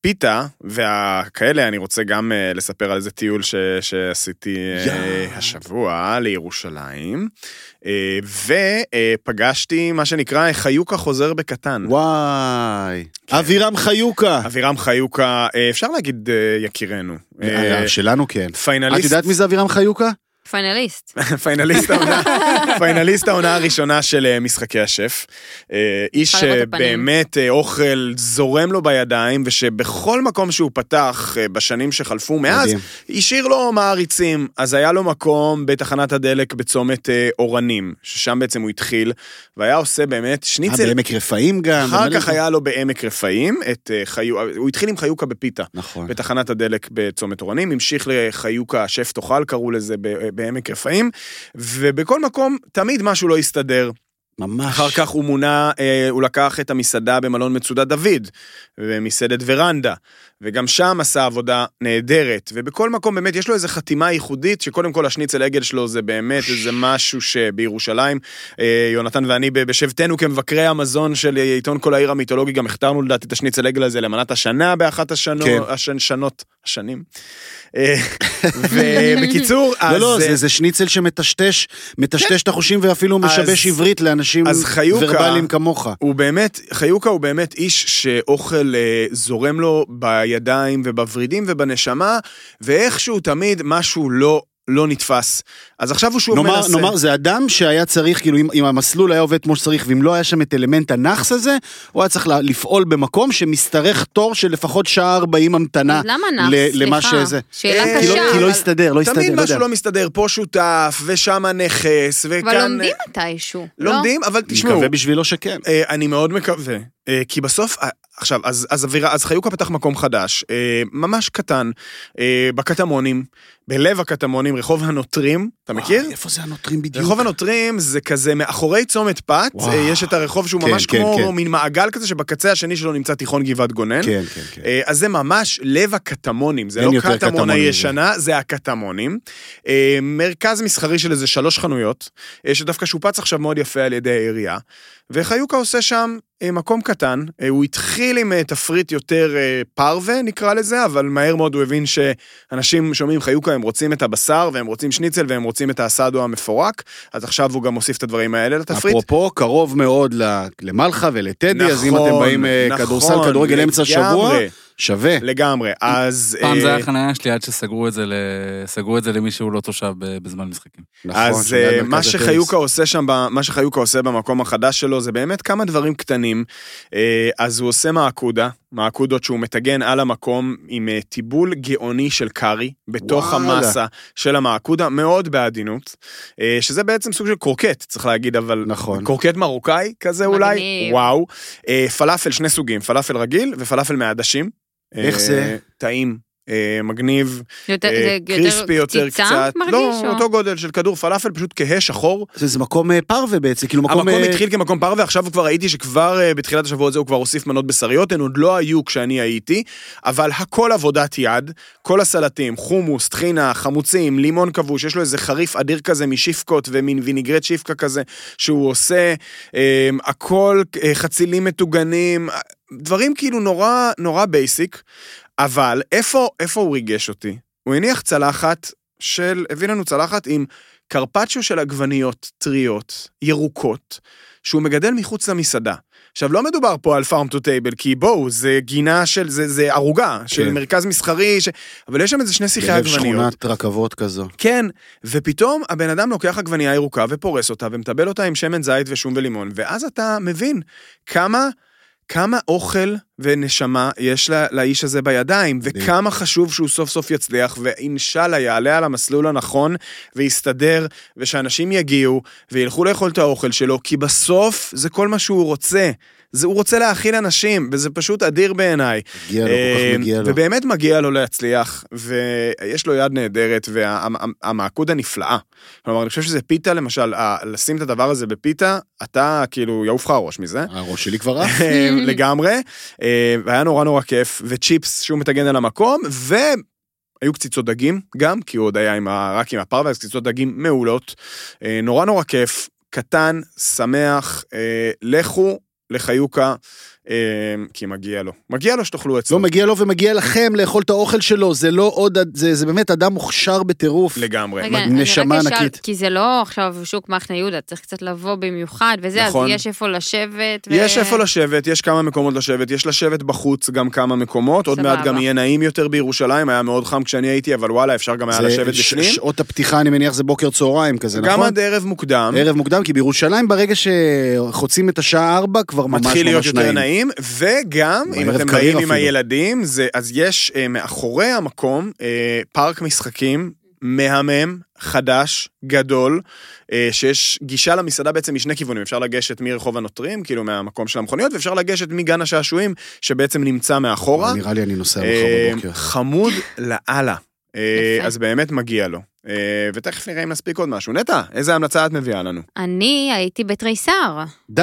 הפיתה והכאלה, אני רוצה גם אה, לספר על איזה טיול ש- שעשיתי אה, יא. השבוע לירושלים, אה, ופגשתי מה שנקרא חיוקה חוזר בקטן. וואי. כן. אבירם חיוקה. אבירם חיוקה, אה, אפשר להגיד אה, יקירנו. אה, אה, שלנו כן. את finalist יודעת מי זה אבירם חיוקה? פיינליסט. פיינליסט העונה, פיינליסט העונה הראשונה של אה, משחקי השף. אה, איש. שבאמת אה, אוכל זורם לו בידיים, ושבכל מקום שהוא פתח בשנים שחלפו מאז. השאיר לו מעריצים. אז היה לו מקום בתחנת הדלק בצומת אורנים, ששם בעצם הוא התחיל, והיה עושה באמת שניצל. בעמק רפאים גם. אחר כך. היה לו בעמק רפאים, את אה, חיו... הוא התחיל עם חיוקה בפיתה. נכון. בתחנת הדלק בצומת אורנים, המשיך לחיוקה שף תאכל, קראו לזה בעמק רפאים, ובכל מקום תמיד משהו לא הסתדר. ממש. אחר כך הוא מונה, אה, הוא לקח את המסעדה במלון מצודת דוד, ומסעדת ורנדה, וגם שם עשה עבודה נהדרת, ובכל מקום באמת יש לו איזו חתימה ייחודית, שקודם כל השניצל עגל שלו זה באמת איזה משהו שבירושלים, אה, יונתן ואני בשבתנו כמבקרי המזון של עיתון כל העיר המיתולוגי, גם הכתרנו לדעתי את השניצל עגל הזה למנת השנה באחת השנו, כן. השן, השנים. אה, [laughs] ובקיצור, לא, אז... לא, אה, זה- זה שניצל שמטשטש, מטשטש את החושים ואפילו משבש עברית לאנשים ורבליים כמוך. הוא באמת, חיוקה הוא באמת איש שאוכל אה, זורם לו בידיים ובוורידים ובנשמה, ואיכשהו תמיד משהו לא, לא נתפס. אז עכשיו הוא שוב נאמר, מנסה. נאמר, זה אדם שהיה צריך, כאילו, אם, אם המסלול היה עובד כמו שצריך, ואם לא היה שם את אלמנט הנאחס הזה, הוא היה צריך לה- לפעול במקום שמשתרך תור של לפחות שעה 40 המתנה. אז למה נאחס? למה. שזה. שאלה אה, כי לא, קשה. כי לא אבל הסתדר, לא הסתדר, תמיד לא משהו יודע. לא מסתדר, פה שותף, ושם נכס, וכאן... אבל לומדים מתישהו. לא? לומדים, אבל אני תשמעו, מקווה בשבילו שכן. אה, אני מאוד מקווה, אה, כי בסוף עכשיו, אז, אז, אווירה, אז חיוקה פתח מקום חדש, אה, ממש קטן, אה, בקטמונים, בלב הקטמונים, רחוב הנוטרים, אתה מכיר? וואי, איפה זה הנוטרים בדיוק? רחוב הנוטרים זה כזה מאחורי צומת פת, וואו. אה, יש את הרחוב שהוא כן, ממש כן, כמו כן. מין מעגל כזה, שבקצה השני שלו נמצא תיכון גבעת גונן. כן, כן, כן. אה, אז זה ממש לב הקטמונים, זה לא קטמון. הישנה, זה הקטמונים. אה, מרכז מסחרי של איזה שלוש חנויות, אה, שדווקא שופץ עכשיו מאוד יפה על ידי העירייה, וחיוקה עושה שם מקום קטן, אה, הוא התחיל עם אה, תפריט יותר אה, פרווה נקרא לזה, אבל מהר מאוד הוא הבין שאנשים שומעים חיוקה, הם רוצים את הבשר, והם רוצים שניצל, והם רוצים את האסדו המפורק, אז עכשיו הוא גם מוסיף את הדברים האלה לתפריט. אפרופו, קרוב מאוד למלחה ולטדי, אז אם נכון, אתם באים אה, נכון, כדורסל, כדורגל אמצע לגמרי. שווה. לגמרי, אז... פעם זה אה, היה החניה שלי עד שסגרו את זה ל- סגרו את זה למי שהוא לא תושב ב- בזמן משחקים. נכון, אז אה, מה. שחיוקה עושה שם, מה שחיוקה עושה במקום החדש שלו, זה באמת כמה דברים קטנים. אה, אז הוא עושה מעקודה, מעקודות שהוא מטגן על המקום עם טיבול גאוני של קארי, בתוך וואלה. המסה של המעקודה, מאוד בעדינות, שזה בעצם סוג של קורקט, צריך להגיד, אבל... נכון. קורקט מרוקאי כזה אולי, מגניב. וואו. אה, פלאפל, שני סוגים, פלאפל רגיל ופלאפל מעדשים. איך אה, זה? טעים. אה, מגניב, יותר, אה, יותר קריספי יותר קצת, מרגיש? לא, או- אותו גודל של כדור פלאפל, פשוט כהה שחור, זה זה מקום אה, פרווה בעצם, כאילו מקום... המקום התחיל כמקום פרווה, עכשיו כבר ראיתי שכבר בתחילת השבוע הזה הוא כבר הוסיף מנות בשריות, הן עוד לא היו כשאני הייתי, אבל הכל עבודת יד, כל הסלטים, חומוס, טחינה, חמוצים, לימון כבוש, יש לו איזה חריף אדיר כזה משיפקות ומין ויניגרט שיפקה כזה שהוא עושה, אה, הכל אה, חצילים מטוגנים, דברים כאילו נורא נורא בייסיק, אבל איפה, איפה הוא ריגש אותי? הוא הניח צלחת של, הביא לנו צלחת עם קרפצ'ו של עגבניות טריות, ירוקות, שהוא מגדל מחוץ למסעדה. עכשיו, לא מדובר פה על farm to table, כי בואו, זה גינה של, זה, זה ערוגה, של כן. מרכז מסחרי, ש... אבל יש שם איזה שני שיחי עגבניות. שכונת רכבות כזו. כן, ופתאום הבן אדם לוקח עגבנייה ירוקה ופורס אותה ומטבל אותה עם שמן זית ושום ולימון, ואז אתה מבין כמה, כמה אוכל ונשמה יש לה, לאיש הזה בידיים, וכמה חשוב שהוא סוף סוף יצליח, ואינשאללה יעלה על המסלול הנכון ויסתדר, ושאנשים יגיעו וילכו לאכול את האוכל שלו, כי בסוף זה כל מה שהוא רוצה. זה, הוא רוצה להאכיל אנשים, וזה פשוט אדיר בעיניי. מגיע לו, כל אה, כך מגיע לו. ובאמת מגיע לו להצליח, ויש לו יד נהדרת, והמעקוד הנפלאה. כלומר, אני חושב שזה פיתה, למשל, לשים את הדבר הזה בפיתה, אתה כאילו, יעוף לך הראש מזה. הראש שלי כבר עף. אה, לגמרי, אה, והיה נורא נורא כיף, וצ'יפס שהוא מטגן על המקום, והיו קציצות דגים גם, כי הוא עוד היה עם ה... רק עם הפרווה, אז קציצות דגים מעולות. אה, נורא נורא כיף, קטן, שמח, אה, לכו לחיוקה, כי מגיע לו. מגיע לו שתאכלו אצלו. לא מגיע לו ומגיע לכם לאכול את האוכל שלו, זה לא עוד, זה, זה באמת אדם מוכשר בטירוף. לגמרי. רגע, נשמה רק אשאל, ענקית. כי זה לא עכשיו שוק מחנה יהודה, צריך קצת לבוא במיוחד וזה, אז נכון. יש איפה לשבת. ו- יש איפה לשבת, יש כמה מקומות לשבת, יש לשבת בחוץ גם כמה מקומות, עוד מעט. גם יהיה נעים יותר בירושלים, היה מאוד חם כשאני הייתי, אבל וואלה, אפשר גם היה לשבת ש- בפנים. שעות הפתיחה, אני מניח, זה בוקר צהריים כזה, גם נכון? עד ערב מוקדם. ערב מוקדם, כי בירושלים ברגע שחוצים את השעה 4 כבר ממש ממש נעים. נעים, וגם, אם אתם באים עם אפילו. הילדים, זה, אז יש אה, מאחורי המקום אה, פארק משחקים מהמם, חדש, גדול, אה, שיש גישה למסעדה בעצם משני כיוונים, אפשר לגשת מרחוב הנוטרים, כאילו מהמקום של המכוניות, ואפשר לגשת מגן השעשועים, שבעצם נמצא מאחורה. נראה לי אני נוסע אה, מחר בבוקר. חמוד לאללה. אה. אז באמת מגיע לו. אה, ותכף נראה אם נספיק עוד משהו. נטע, איזה המלצה את מביאה לנו? אני הייתי בתריסר. די!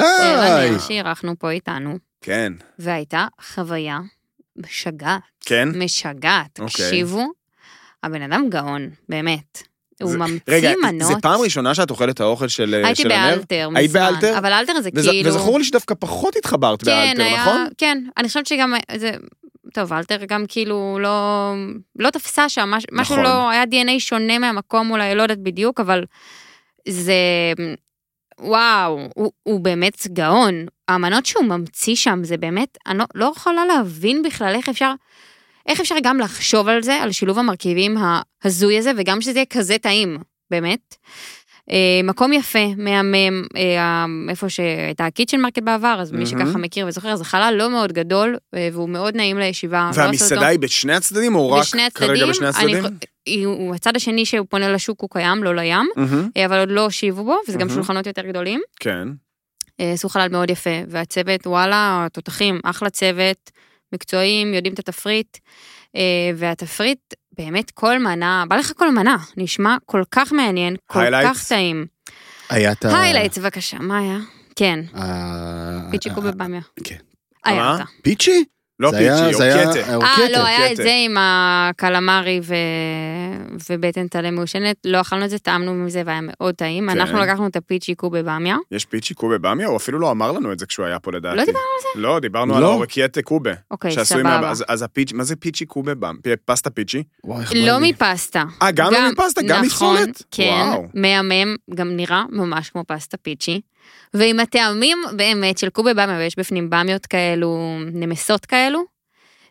שאירחנו פה איתנו, כן. והייתה חוויה משגעת, כן? משגעת. אוקיי. תקשיבו, הבן אדם גאון, באמת. הוא זה- ממציא רגע, מנות. זה פעם ראשונה שאת אוכלת את האוכל של אה, הייתי הנר? באלתר היית מזמן, באלתר? אבל אלתר זה וז- כאילו... וזכור לי שדווקא פחות התחברת כן, באלתר, היה, נכון? כן, אני חושבת שגם זה... טוב, אלתר גם כאילו לא, לא תפסה שם, מש, משהו נכון. לא, היה DNA שונה מהמקום אולי, לא יודעת בדיוק, אבל זה, וואו, הוא, הוא באמת גאון. המנות שהוא ממציא שם, זה באמת, אני לא, לא יכולה להבין בכלל איך אפשר, איך אפשר גם לחשוב על זה, על שילוב המרכיבים ההזוי הזה, וגם שזה יהיה כזה טעים, באמת. אה, מקום יפה, מהמם, אה, איפה שהייתה ה Kitchen Market בעבר, אז מי. שככה מכיר וזוכר, זה חלל לא מאוד גדול, אה, והוא מאוד נעים לישיבה. לא והמסעדה היא בשני הצדדים או רק כרגע בשני הצדדים? הוא- הצד השני שהוא פונה לשוק הוא קיים, לא לים, אבל עוד לא הושיבו בו, וזה גם. שולחנות יותר גדולים. כן. עשו חלל מאוד יפה, והצוות, וואלה, תותחים, אחלה צוות, מקצועיים, יודעים את התפריט, והתפריט, באמת כל מנה, בא לך כל מנה, נשמע כל כך מעניין, כל Highlights? כך טעים. היה את ה... highlights, בבקשה, מה היה? כן, ה- פיצ'י קובה במיה. כן. היה מה? אותה. פיצ'י? לא פיצ'י, זה היה- אורקטה. אה, אורקטה. לא, היה את. זה עם הקלמרי ו... ובטן טלה מעושנת, לא אכלנו את זה, טעמנו מזה והיה מאוד טעים. כן. אנחנו לקחנו את הפיצ'י קובה במיה. יש פיצ'י קובה במיה? הוא אפילו לא אמר לנו את זה כשהוא היה פה לדעתי. לא דיברנו על זה? לא, דיברנו על לא. האורקייטה קובה. אוקיי, סבבה. מה- אז- אז הפיצ'י, מה זה פיצ'י קובה במיה? פסטה פיצ'י? וואי, לא. מפסטה. אה, גם לא מפסטה? גם נכון, מסולת? כן, וואו. מהמם, גם נראה ממש כמו פסטה פיצ'י. ועם הטעמים באמת של קובה במיה, ויש בפנים במיות כאלו, נמסות כאלו,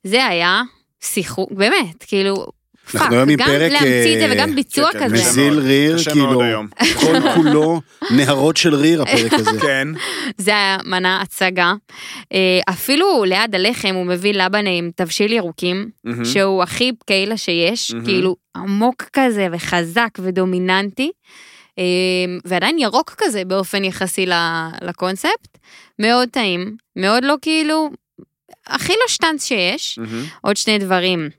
זה היה שיחוק, באמת, כאילו, פאק, היום עם גם פרק, להמציא את זה אה, וגם ביצוע כן, כן, כזה. מזיל. ריר, כאילו. [laughs] כל כולו נהרות של ריר הפרק הזה. [laughs] כן. זה היה מנה הצגה. אה, אפילו ליד הלחם הוא מביא לבנה עם תבשיל ירוקים. שהוא הכי קהילה שיש. כאילו עמוק כזה וחזק ודומיננטי, ועדיין ירוק כזה באופן יחסי לקונספט. מאוד טעים, מאוד לא כאילו, הכי לא שטנץ שיש. מהמם. עוד שני דברים.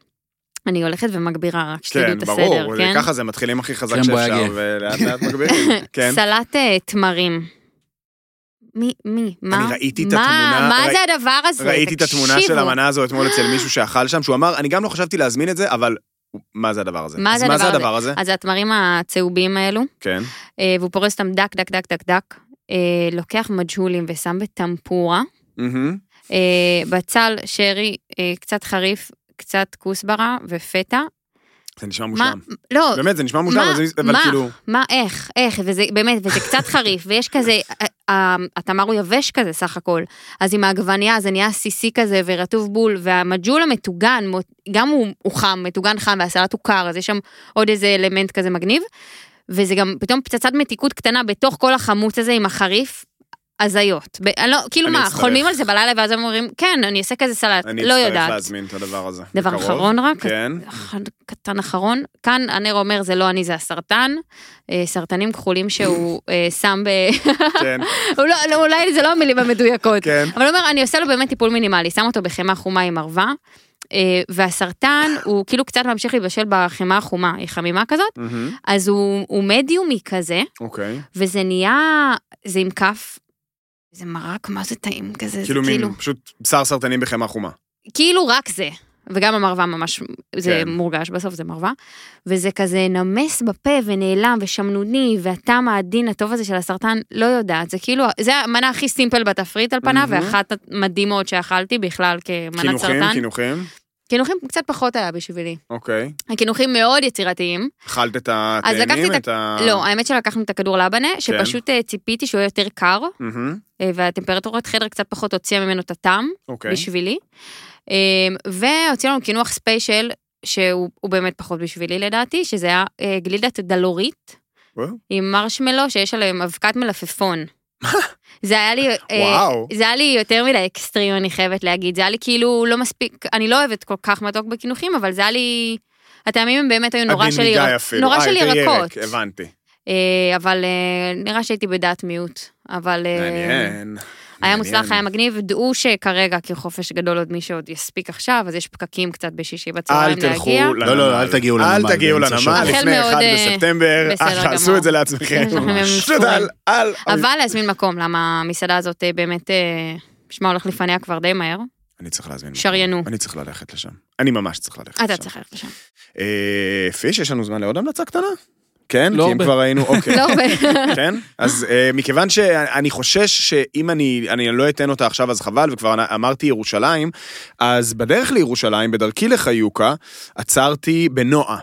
אני הולכת ומגבירה רק שתדעו כן, את הסדר, ברור, כן? ככה זה מתחילים הכי חזק קרם שאפשר. ולאט לאט [laughs] מגבירים. כן. סלט אה, תמרים. מי, מי, מה? ראיתי את מה- התמונה, מה ראי- זה הדבר הזה? ראיתי את התמונה של תקשיבו. המנה הזו אתמול אצל מישהו שאכל שם, שהוא אמר, אני גם לא חשבתי להזמין את זה, אבל מה זה הדבר הזה? מה זה מה זה הדבר הדבר הזה? אז זה התמרים הצהובים האלו, כן. אה, והוא פורס אותם דק, דק, דק, דק, דק. אה, לוקח מג'הולים ושם בטמפורה. מהמם. אה, בצל, שרי, אה, קצת חריף, קצת כוסברה ופטה. זה נשמע מה? מושלם. לא, באמת, זה נשמע מושלם, מה? אבל זה- אבל מה? כאילו... מה, איך, איך, וזה באמת, וזה קצת חריף, ויש כזה, אה, אה, התמר הוא יבש כזה סך הכל, אז עם העגבנייה זה נהיה סיסי כזה ורטוב בול, והמג'ול המטוגן, גם הוא, הוא חם, מטוגן חם, והסלט הוא קר, אז יש שם עוד איזה אלמנט כזה מגניב, וזה גם פתאום פצצת מתיקות קטנה בתוך כל החמוץ הזה עם החריף. הזיות. ב- אני לא, כאילו אני מה, אצטרך. חולמים על זה בלילה ואז הם אומרים, כן, אני אעשה כזה סלט, אני לא אצטרך יודעת. להזמין את הדבר הזה. דבר בקרוב. אחרון רק, כן. אחד קטן אחרון, כאן הנר אומר זה לא אני זה הסרטן, אה, סרטנים כחולים שהוא [laughs] אה, שם ב... כן, [laughs] לא, לא, אולי זה לא המילים המדויקות, כן. אבל הוא אומר אני עושה לו באמת טיפול מינימלי, שם אותו בחמאה חומה עם ערווה, אה, והסרטן [laughs] הוא כאילו קצת ממשיך להתבשל בחמאה החומה, היא חמימה כזאת, מהמם. אז הוא, הוא מדיומי כזה, אוקיי. וזה נהיה, זה עם כף, זה מרק, מה זה טעים כזה, כאילו זה מין, כאילו, פשוט בשר סרטנים בחמאה חומה. כאילו רק זה. וגם המרווה ממש, זה כן. מורגש בסוף, זה מרווה. וזה כזה נמס בפה ונעלם ושמנוני, והטעם העדין הטוב הזה של הסרטן, לא יודעת, זה כאילו, זה המנה הכי סימפל בתפריט על פניו, מהמם. ואחת המדהימות שאכלתי בכלל כמנת קינוחים, סרטן. קינוחים. קינוחים קצת פחות היה בשבילי. אוקיי. הקינוחים מאוד יצירתיים. אכלת את התאנים, את ה... לא, האמת שלקחנו את הכדור לבנה, כן. שפשוט אה, ציפיתי שהוא יהיה יותר קר, מהמם. אה, והטמפרטורת חדר קצת פחות הוציאה ממנו את הטעם. אוקיי. בשבילי. אמ, והוציאו לנו קינוח ספיישל, שהוא הוא באמת פחות בשבילי לדעתי, שזה היה אה, גלידת דלורית, וואו. עם מרשמלו שיש עליהם אבקת מלפפון. זה היה לי, אה, וואו. זה היה לי יותר מדי אקסטרים, אני חייבת להגיד. זה היה לי כאילו לא מספיק, אני לא אוהבת כל כך מתוק בקינוחים, אבל זה היה לי... הטעמים הם באמת היו נורא של, מדי ירק... אפילו. נורא אה, של ירקות. ירק, הבנתי. אה, אבל אה, נראה שהייתי בדעת מיעוט. אבל... מעניין. היה. מוצלח, היה מגניב, דעו שכרגע כחופש גדול עוד מי שעוד יספיק עכשיו, אז יש פקקים קצת בשישי אל בצהריים תלכו להגיע. לנמל. לא, לא, אל תגיעו אל לנמל תגיעו באמצע לנמל לפני מאוד, 1 אה, בספטמבר, אל תעשו גמור. את זה לעצמכם. [laughs] אל, אל. אבל להזמין מקום, למה המסעדה הזאת אה, באמת, אה, שמע הולך לפניה כבר די מהר. אני צריך להזמין. שריינו. אני צריך ללכת לשם. אני ממש צריך ללכת לשם. אתה צריך ללכת לשם. פיש, יש לנו זמן לעוד המלצה קטנה? כן? לא כי אם הרבה. כבר היינו, אוקיי. לא הרבה. כן? אז אה, מכיוון שאני חושש שאם אני, אני לא אתן אותה עכשיו אז חבל, וכבר אמרתי ירושלים, אז בדרך לירושלים, בדרכי לחיוקה, עצרתי בנועה.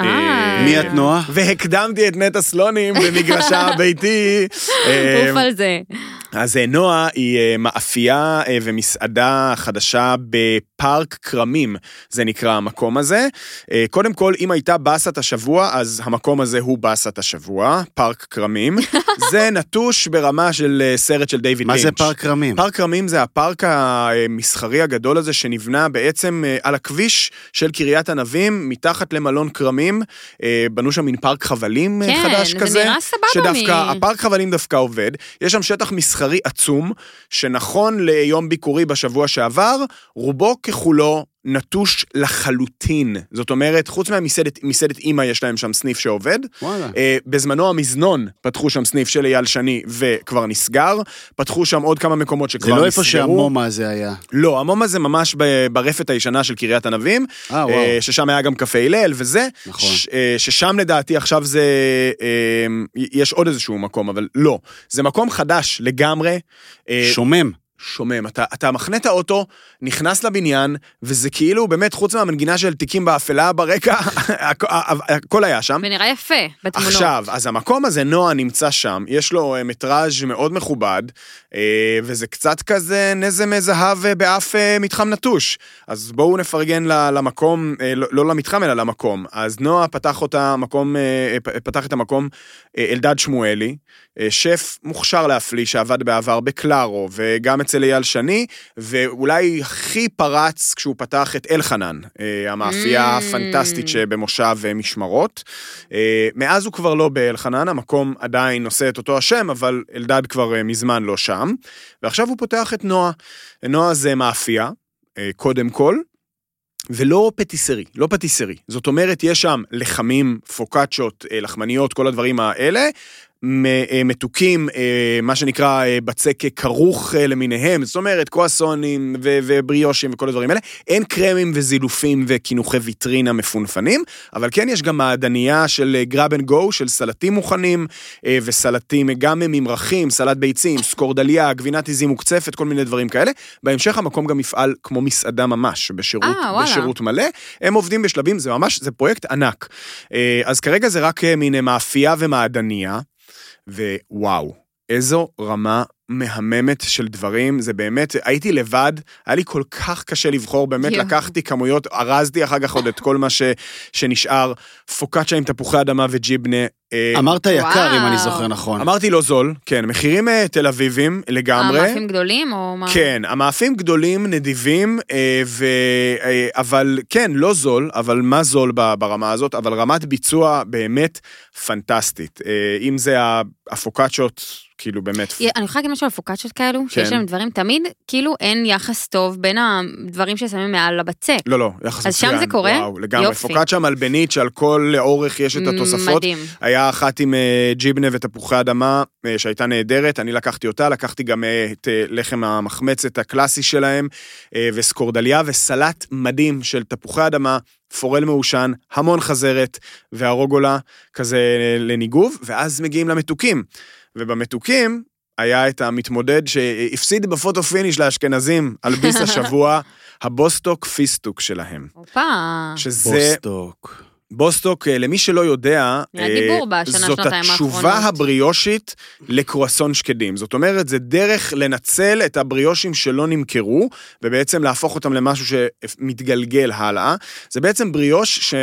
אה. מי את נועה? והקדמתי את נטע סלונים במגרשה [laughs] הביתי. אה, עוף על זה. אז אה, נועה היא אה, מאפייה אה, ומסעדה חדשה בפארק כרמים, זה נקרא המקום הזה. אה, קודם כל, אם הייתה באסת השבוע, אז המקום הזה הוא באסת השבוע, פארק כרמים. [laughs] זה נטוש ברמה של אה, סרט של דיוויד מה לינץ'. זה פארק רמים? פארק כרמים זה הפארק המסחרי הגדול הזה שנבנה בעצם אה, על הכביש של קריית ענבים, מתחת למלון כרמים. ענבים, אה, בנו שם מין פארק חבלים אה, כן, חדש זה כזה. נראה סבבה שדווקא, מ- הפארק חבלים דווקא עובד. יש שם שטח מסחרי עצום, שנכון ליום ביקורי בשבוע שעבר, רובו ככולו נטוש לחלוטין. זאת אומרת, חוץ מהמסעדת מסעדת אימא, יש להם שם סניף שעובד. וואלה. אה, בזמנו המזנון פתחו שם סניף של אייל שני וכבר נסגר. פתחו שם עוד כמה מקומות שכבר זה נסגרו. לא איפה שהמומה הזה היה. לא, המומה זה ממש ברפת הישנה של קריית ענבים, אה, וואו. אה, ששם היה גם קפה הלל וזה, נכון. ש- אה, ששם לדעתי עכשיו זה, אה, יש עוד איזשהו מקום, אבל לא. זה מקום חדש לגמרי. אה, שומם. שומם. אתה, אתה מחנה את האוטו, נכנס לבניין, וזה כאילו, באמת, חוץ מהמנגינה של תיקים באפלה ברקע, [laughs] הכ- הכל היה שם. ונראה יפה בתמונות. עכשיו, אז המקום הזה, נועה נמצא שם, יש לו אה, מטראז' מאוד מכובד, אה, וזה קצת כזה נזם זהב אה, באף מתחם נטוש. אז בואו נפרגן למקום, לא לא למתחם אלא למקום. אז נועה פתח אותה מקום, פתח את המקום אלדד שמואלי, שף מוכשר להפליא שעבד בעבר בקלארו, וגם אצל אייל שני, ואולי הכי פרץ כשהוא פתח את אלחנן, אה, המאפייה Mm. הפנטסטית שבמושב אה, משמרות. אה, מאז הוא כבר לא באלחנן, המקום עדיין נושא את אותו השם, אבל אלדד כבר מזמן לא שם. ועכשיו הוא פותח את נועה. נועה זה מאפייה, קודם כל. ולא פטיסרי, לא פטיסרי. זאת אומרת, יש שם לחמים, פוקאצ'ות, אה, לחמניות, כל הדברים האלה. אה, מתוקים, אה, מה שנקרא אה, בצק כרוך למיניהם, זאת אומרת, קואסונים ו- ובריאושים וכל הדברים האלה. אין קרמים וזילופים וקינוחי ויטרינה מפונפנים, אבל כן יש גם מעדנייה של גרב אנד גו, של סלטים מוכנים, וסלטים גם ממרחים, סלט ביצים, סקורדליה, גבינת עיזים מוקצפת, כל מיני דברים כאלה. בהמשך המקום גם יפעל כמו מסעדה ממש, בשירות, וואלה. בשירות מלא. הם עובדים בשלבים, זה ממש, זה פרויקט ענק. אז כרגע זה רק מין מאפייה ומעדנייה, ווואו, איזו רמה מהממת של דברים, זה באמת, הייתי לבד, היה לי כל כך קשה לבחור, באמת יואו. לקחתי כמויות, ארזתי אחר כך עוד את כל מה ש, שנשאר, פוקאצ'ה עם תפוחי אדמה וג'יבנה. אה, אמרת יקר, אם אני וואו. זוכר נכון. אמרתי לא זול, כן, מחירים אה, תל אביבים לגמרי. המאפים גדולים או מה? כן, המאפים גדולים, נדיבים, אה, ו... אבל כן, לא זול, אבל מה זול ברמה הזאת? אבל רמת ביצוע באמת פנטסטית. אם זה ה- הפוקאצ'ות, כאילו באמת... אני יכולה להגיד משהו על פוקאצ'ות כאלו, שיש כן. להם דברים, תמיד כאילו אין יחס טוב בין הדברים ששמים מעל לבצק. לא, לא, יחס אז שם מצוין. זה קורה? וואו, לגמרי. יופי. פוקאצ'ה מלבנית שעל כל אורך יש את התוספות. מדהים. היה אחת עם אה, ג'יבנה ותפוחי אדמה, אה, שהייתה נהדרת, אני לקחתי אותה, לקחתי גם אה, את לחם המחמצת הקלאסי שלהם, וסקורדליה וסלט מדהים של תפוחי אדמה, פורל מעושן, המון חזרת, והרוגולה כזה לניגוב, ואז מגיעים למתוקים. ובמתוקים היה את המתמודד שהפסיד ב photo finish לאשכנזים על ביס [laughs] השבוע, הבוסטוק פיסטוק שלהם. הופה. שזה... בוסטוק. בוסטוק, אה, למי שלא יודע, אה, בשנה, זאת התשובה האחרונות. הבריאושית לקרואסון שקדים. זאת אומרת, זה דרך לנצל את הבריאושים שלא נמכרו, ובעצם להפוך אותם למשהו שמתגלגל הלאה. זה בעצם בריאוש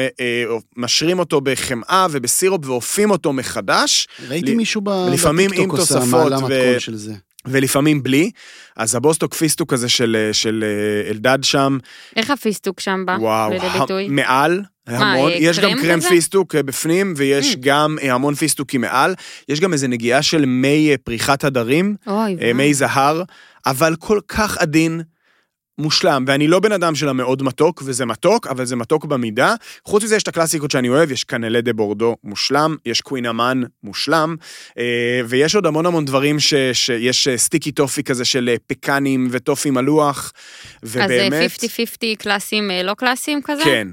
שמשרים אותו בחמאה ובסירופ ואופים אותו מחדש, ראיתי ל- מישהו ב- לפעמים בטיקטוק עם עושה תוספות ו- של זה. ולפעמים בלי. אז הבוסטוק פיסטוק הזה של, של אה, אלדד שם, איך הפיסטוק שם בא וואו, לידי ביטוי? מעל, המון, אה, יש גם קרם קרם כזה? פיסטוק אה, בפנים, ויש Mm. גם אה, המון פיסטוקים מעל, יש גם איזה נגיעה של מי פריחת הדרים, אוי, מי זהר, אבל כל כך עדין. מושלם, ואני לא בן אדם של המאוד מתוק, וזה מתוק, אבל זה מתוק במידה. חוץ מזה יש את הקלאסיקות שאני אוהב, יש קנלה דה בורדו מושלם, יש קווין אמן מושלם, אה, ויש עוד המון המון דברים ש, שיש אה, sticky toffee כזה של אה, פקנים וטופי מלוח, אז ובאמת... 50-50 קלאסים לא קלאסים כזה? כן,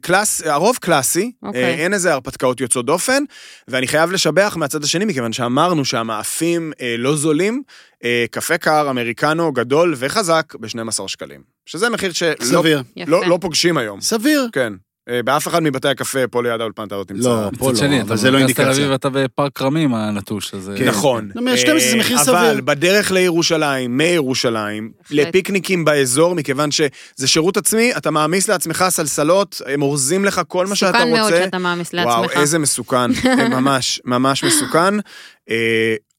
קלאס, הרוב קלאסי, אוקיי. אה, אין איזה הרפתקאות יוצאות דופן, ואני חייב לשבח מהצד השני, מכיוון שאמרנו שהמאפים לא זולים, קפה קר, אמריקנו, גדול וחזק, ב-12 שקלים. שזה מחיר שלא סביר. לא, לא פוגשים היום. סביר. כן. אה, באף אחד מבתי הקפה פה ליד האולפן אתה לא תמצא. לא, פה שני, לא, אתה אבל זה לא במרכז תל אינדיקציה. אביב ואתה בפארק רמים הנטוש, אז... כן. נכון. לא, 112 זה מחיר אה, סביר. אבל בדרך לירושלים, מירושלים. לפיקניקים באזור, מכיוון שזה שירות עצמי, אתה מעמיס לעצמך סלסלות, הם אורזים לך כל מה שאתה רוצה. מסוכן מאוד שאתה מעמיס לעצמך. וואו, איזה מסוכן, אה, ממש, ממש מסוכן.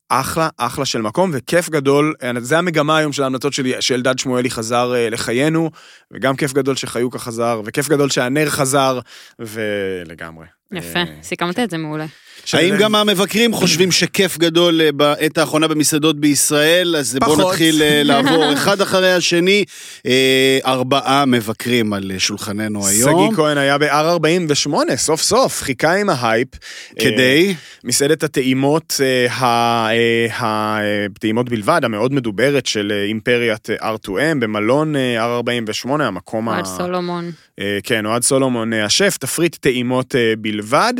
אחלה, אחלה של מקום, וכיף גדול, אה, זה המגמה היום של ההמלצות שלי, שאלדד שמואלי חזר אה, לחיינו, וגם כיף גדול שחיוקה חזר, וכיף גדול שהנר חזר, ולגמרי. יפה, אה, סיכמת את זה מעולה. האם גם המבקרים חושבים שכיף גדול אה, בעת האחרונה במסעדות בישראל? אז בואו פחות. נתחיל אה, [laughs] לעבור אחד אחרי השני. אה, ארבעה מבקרים על שולחננו היום. שגיא כהן היה ב-R48, סוף סוף, חיכה עם ההייפ. כדי? מסעדת הטעימות, הטעימות בלבד, המאוד מדוברת של אימפריית אה, R2M, במלון אה, R48, המקום ה... אוהד סולומון. כן, אוהד סולומון השף, תפריט טעימות בלבד,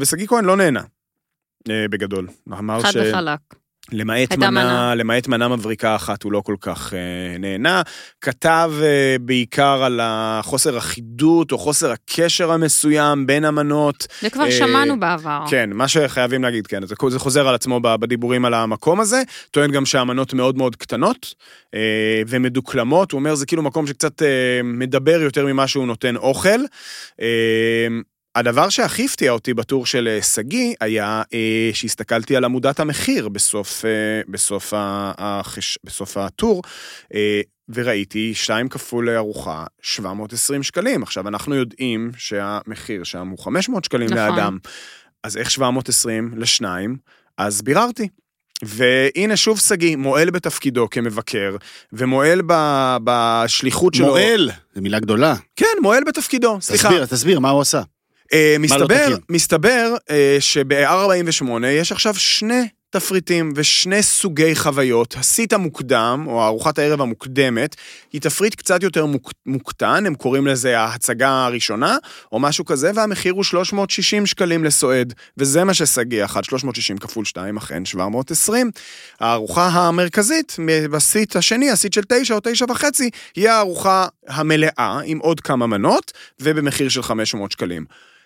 ושגיא כהן לא נהנה. אה, בגדול. אמר חד ש... וחלק. למעט מנה, מנה. למעט מנה מבריקה אחת, הוא לא כל כך אה, נהנה. כתב אה, בעיקר על החוסר אחידות או חוסר הקשר המסוים בין המנות. זה כבר אה, שמענו בעבר. כן, מה שחייבים להגיד, כן, זה, זה חוזר על עצמו בדיבורים על המקום הזה. טוען גם שהמנות מאוד מאוד קטנות אה, ומדוקלמות. הוא אומר, זה כאילו מקום שקצת אה, מדבר יותר ממה שהוא נותן אוכל. אה, הדבר שהכי הפתיע אותי בטור של אה, שגיא היה אה, שהסתכלתי על עמודת המחיר בסוף, אה, בסוף, ה, החש, בסוף הטור, אה, וראיתי 2 כפול ארוחה 720 שקלים. עכשיו, אנחנו יודעים שהמחיר שם הוא 500 שקלים נכון. לאדם, אז איך 720 לשניים? אז ביררתי. והנה שוב שגיא, מועל בתפקידו כמבקר, ומועל ב- בשליחות שלו. מועל, זו מילה גדולה. כן, מועל בתפקידו, סליחה. תסביר, תסביר, מה הוא עשה? אה, לא מסתבר? מסתבר מסתבר שב-R48 יש עכשיו שני תפריטים ושני סוגי חוויות. הסיט המוקדם, או ארוחת הערב המוקדמת, היא תפריט קצת יותר מוק, מוקטן, הם קוראים לזה ההצגה הראשונה, או משהו כזה, והמחיר הוא 360 שקלים לסועד, וזה מה ששגיא אחת, 360 כפול 2, אכן 720. הארוחה המרכזית, בסיט השני, הסיט של 9 או 9 וחצי, היא הארוחה המלאה, עם עוד כמה מנות, ובמחיר של 500 שקלים.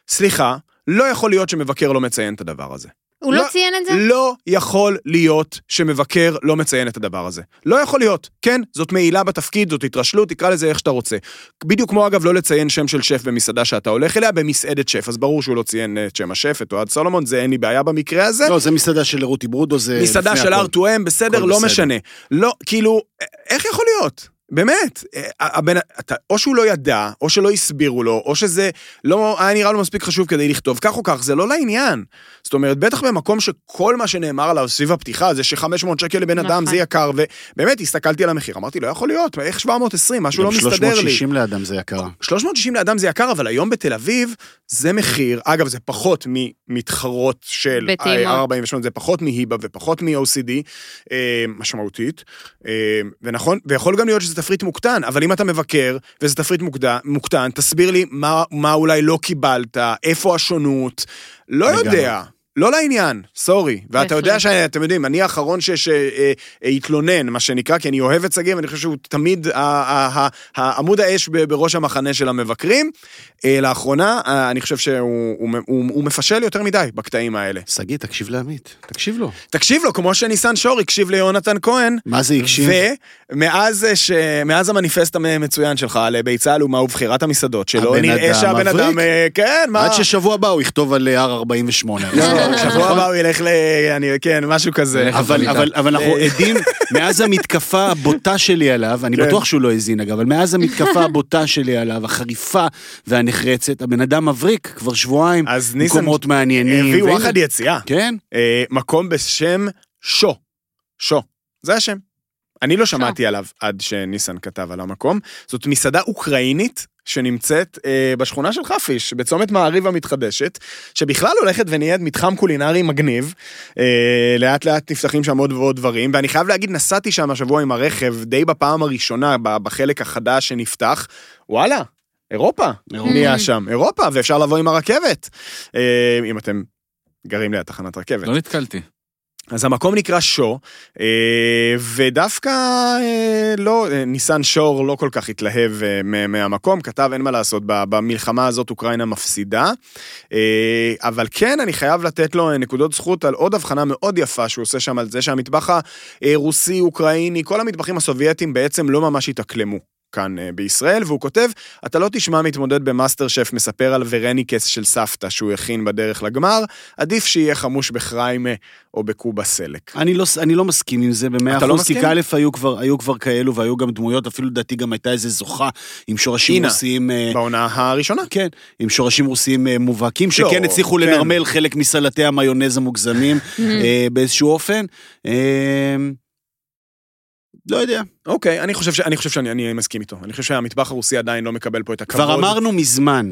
סליחה, לא יכול להיות שמבקר לא מציין את הדבר הזה. הוא לא ציין את זה? לא יכול להיות שמבקר לא מציין את הדבר הזה. לא יכול להיות. כן, זאת מעילה בתפקיד, זאת התרשלות, תקרא לזה איך שאתה רוצה. בדיוק כמו אגב לא לציין שם של שף במסעדה שאתה הולך אליה, במסעדת שף, אז ברור שהוא לא ציין אה, את שם השף, את אוהד סולומון, זה אין לי בעיה במקרה הזה. לא, זה מסעדה של רותי ברודו, זה... מסעדה של הכל. R2M, בסדר, לא בסדר. משנה. לא, כאילו, איך יכול להיות? באמת, אה, הבן, אתה, או שהוא לא ידע, או שלא הסבירו לו, או שזה לא היה נראה לו מספיק חשוב כדי לכתוב, כך או כך, זה לא לעניין. זאת אומרת, בטח במקום שכל מה שנאמר עליו סביב הפתיחה זה ש-500 שקל לבן אדם נכון. זה יקר, ובאמת הסתכלתי על המחיר, אמרתי, לא יכול להיות, איך 720, משהו לא מסתדר לי. 360 לאדם זה יקר. 360 לאדם זה יקר, אבל היום בתל אביב זה מחיר, אגב, זה פחות ממתחרות של בטעימות. ה-48, זה פחות מהיבה ופחות מ-OCD, אה, משמעותית, אה, ונכון, ויכול גם להיות שזה תפריט מוקטן, אבל אם אתה מבקר וזה תפריט מוקדן, מוקטן, תסביר לי מה, מה אולי לא קיבלת, איפה השונות, לא. יודע. לא לעניין, סורי. ואתה. יודע שאתם יודעים, אני האחרון שהתלונן, מה שנקרא, כי אני אוהב את שגיא, ואני חושב שהוא תמיד העמוד האש בראש המחנה של המבקרים. אה, לאחרונה, אה, אני חושב שהוא הוא, הוא, הוא מפשל יותר מדי בקטעים האלה. שגיא, תקשיב לעמית, תקשיב לו. תקשיב לו, כמו שניסן שור הקשיב ליונתן כהן. מה זה הקשיב? ומאז המניפסט המצוין שלך על ביצה עלומה ובחירת המסעדות שלו, נראה אדם שהבן. אדם, אה, כן, מה... עד ששבוע הבא הוא יכתוב על אה, R48. שבוע הבא הוא ילך ל... אני, כן, משהו כזה. אבל, הביתה. אבל, אבל אנחנו עדים, מאז המתקפה הבוטה שלי עליו, אני כן. בטוח שהוא לא האזין אגב, אבל מאז המתקפה הבוטה שלי עליו, החריפה והנחרצת, הבן אדם מבריק כבר שבועיים, אז ניסן, מקומות מעניינים. הביאו וואחד יציאה. כן, אה, מקום בשם שו. שו. זה השם. אני לא שמעתי עליו עד שניסן כתב על המקום. זאת מסעדה אוקראינית שנמצאת אה, בשכונה של חפיש, בצומת מעריב המתחדשת, שבכלל הולכת ונהיית מתחם קולינרי מגניב. אה, לאט לאט נפתחים שם עוד ועוד דברים, ואני חייב להגיד, נסעתי שם השבוע עם הרכב, די בפעם הראשונה, בחלק החדש שנפתח. וואלה, אירופה. אירופה. נהיה שם. אירופה, ואפשר לבוא עם הרכבת. אה, אם אתם גרים ליד תחנת רכבת. לא נתקלתי. אז המקום נקרא שו, אה, ודווקא אה, לא, אה, ניסן שור לא כל כך התלהב מה- מהמקום, כתב אין מה לעשות, במלחמה הזאת אוקראינה מפסידה, אבל כן, אני חייב לתת לו נקודות זכות על עוד הבחנה מאוד יפה שהוא עושה שם, על זה שהמטבח הרוסי, אוקראיני, כל המטבחים הסובייטים בעצם לא ממש התאקלמו. כאן אה, בישראל, והוא כותב, אתה לא תשמע מתמודד במאסטר שף מספר על ורניקס של סבתא שהוא הכין בדרך לגמר, עדיף שיהיה חמוש בחריימה או בקובה סלק. אני לא, אני לא מסכים עם זה במאה אתה לא אחוז, כי מסכים? א' היו כבר, היו כבר כאלו והיו גם דמויות, אפילו לדעתי גם הייתה איזה זוכה עם שורשים אינה. רוסיים. אה, בעונה הראשונה. כן, עם שורשים רוסיים אה, מובהקים, לא, שכן הצליחו כן. לנרמל חלק מסלטי המיונז המוגזמים [laughs] באיזשהו אופן. לא יודע. אוקיי, אני חושב, ש... אני חושב שאני אני מסכים איתו. אני חושב שהמטבח הרוסי עדיין לא מקבל פה את הכבוד. כבר אמרנו מזמן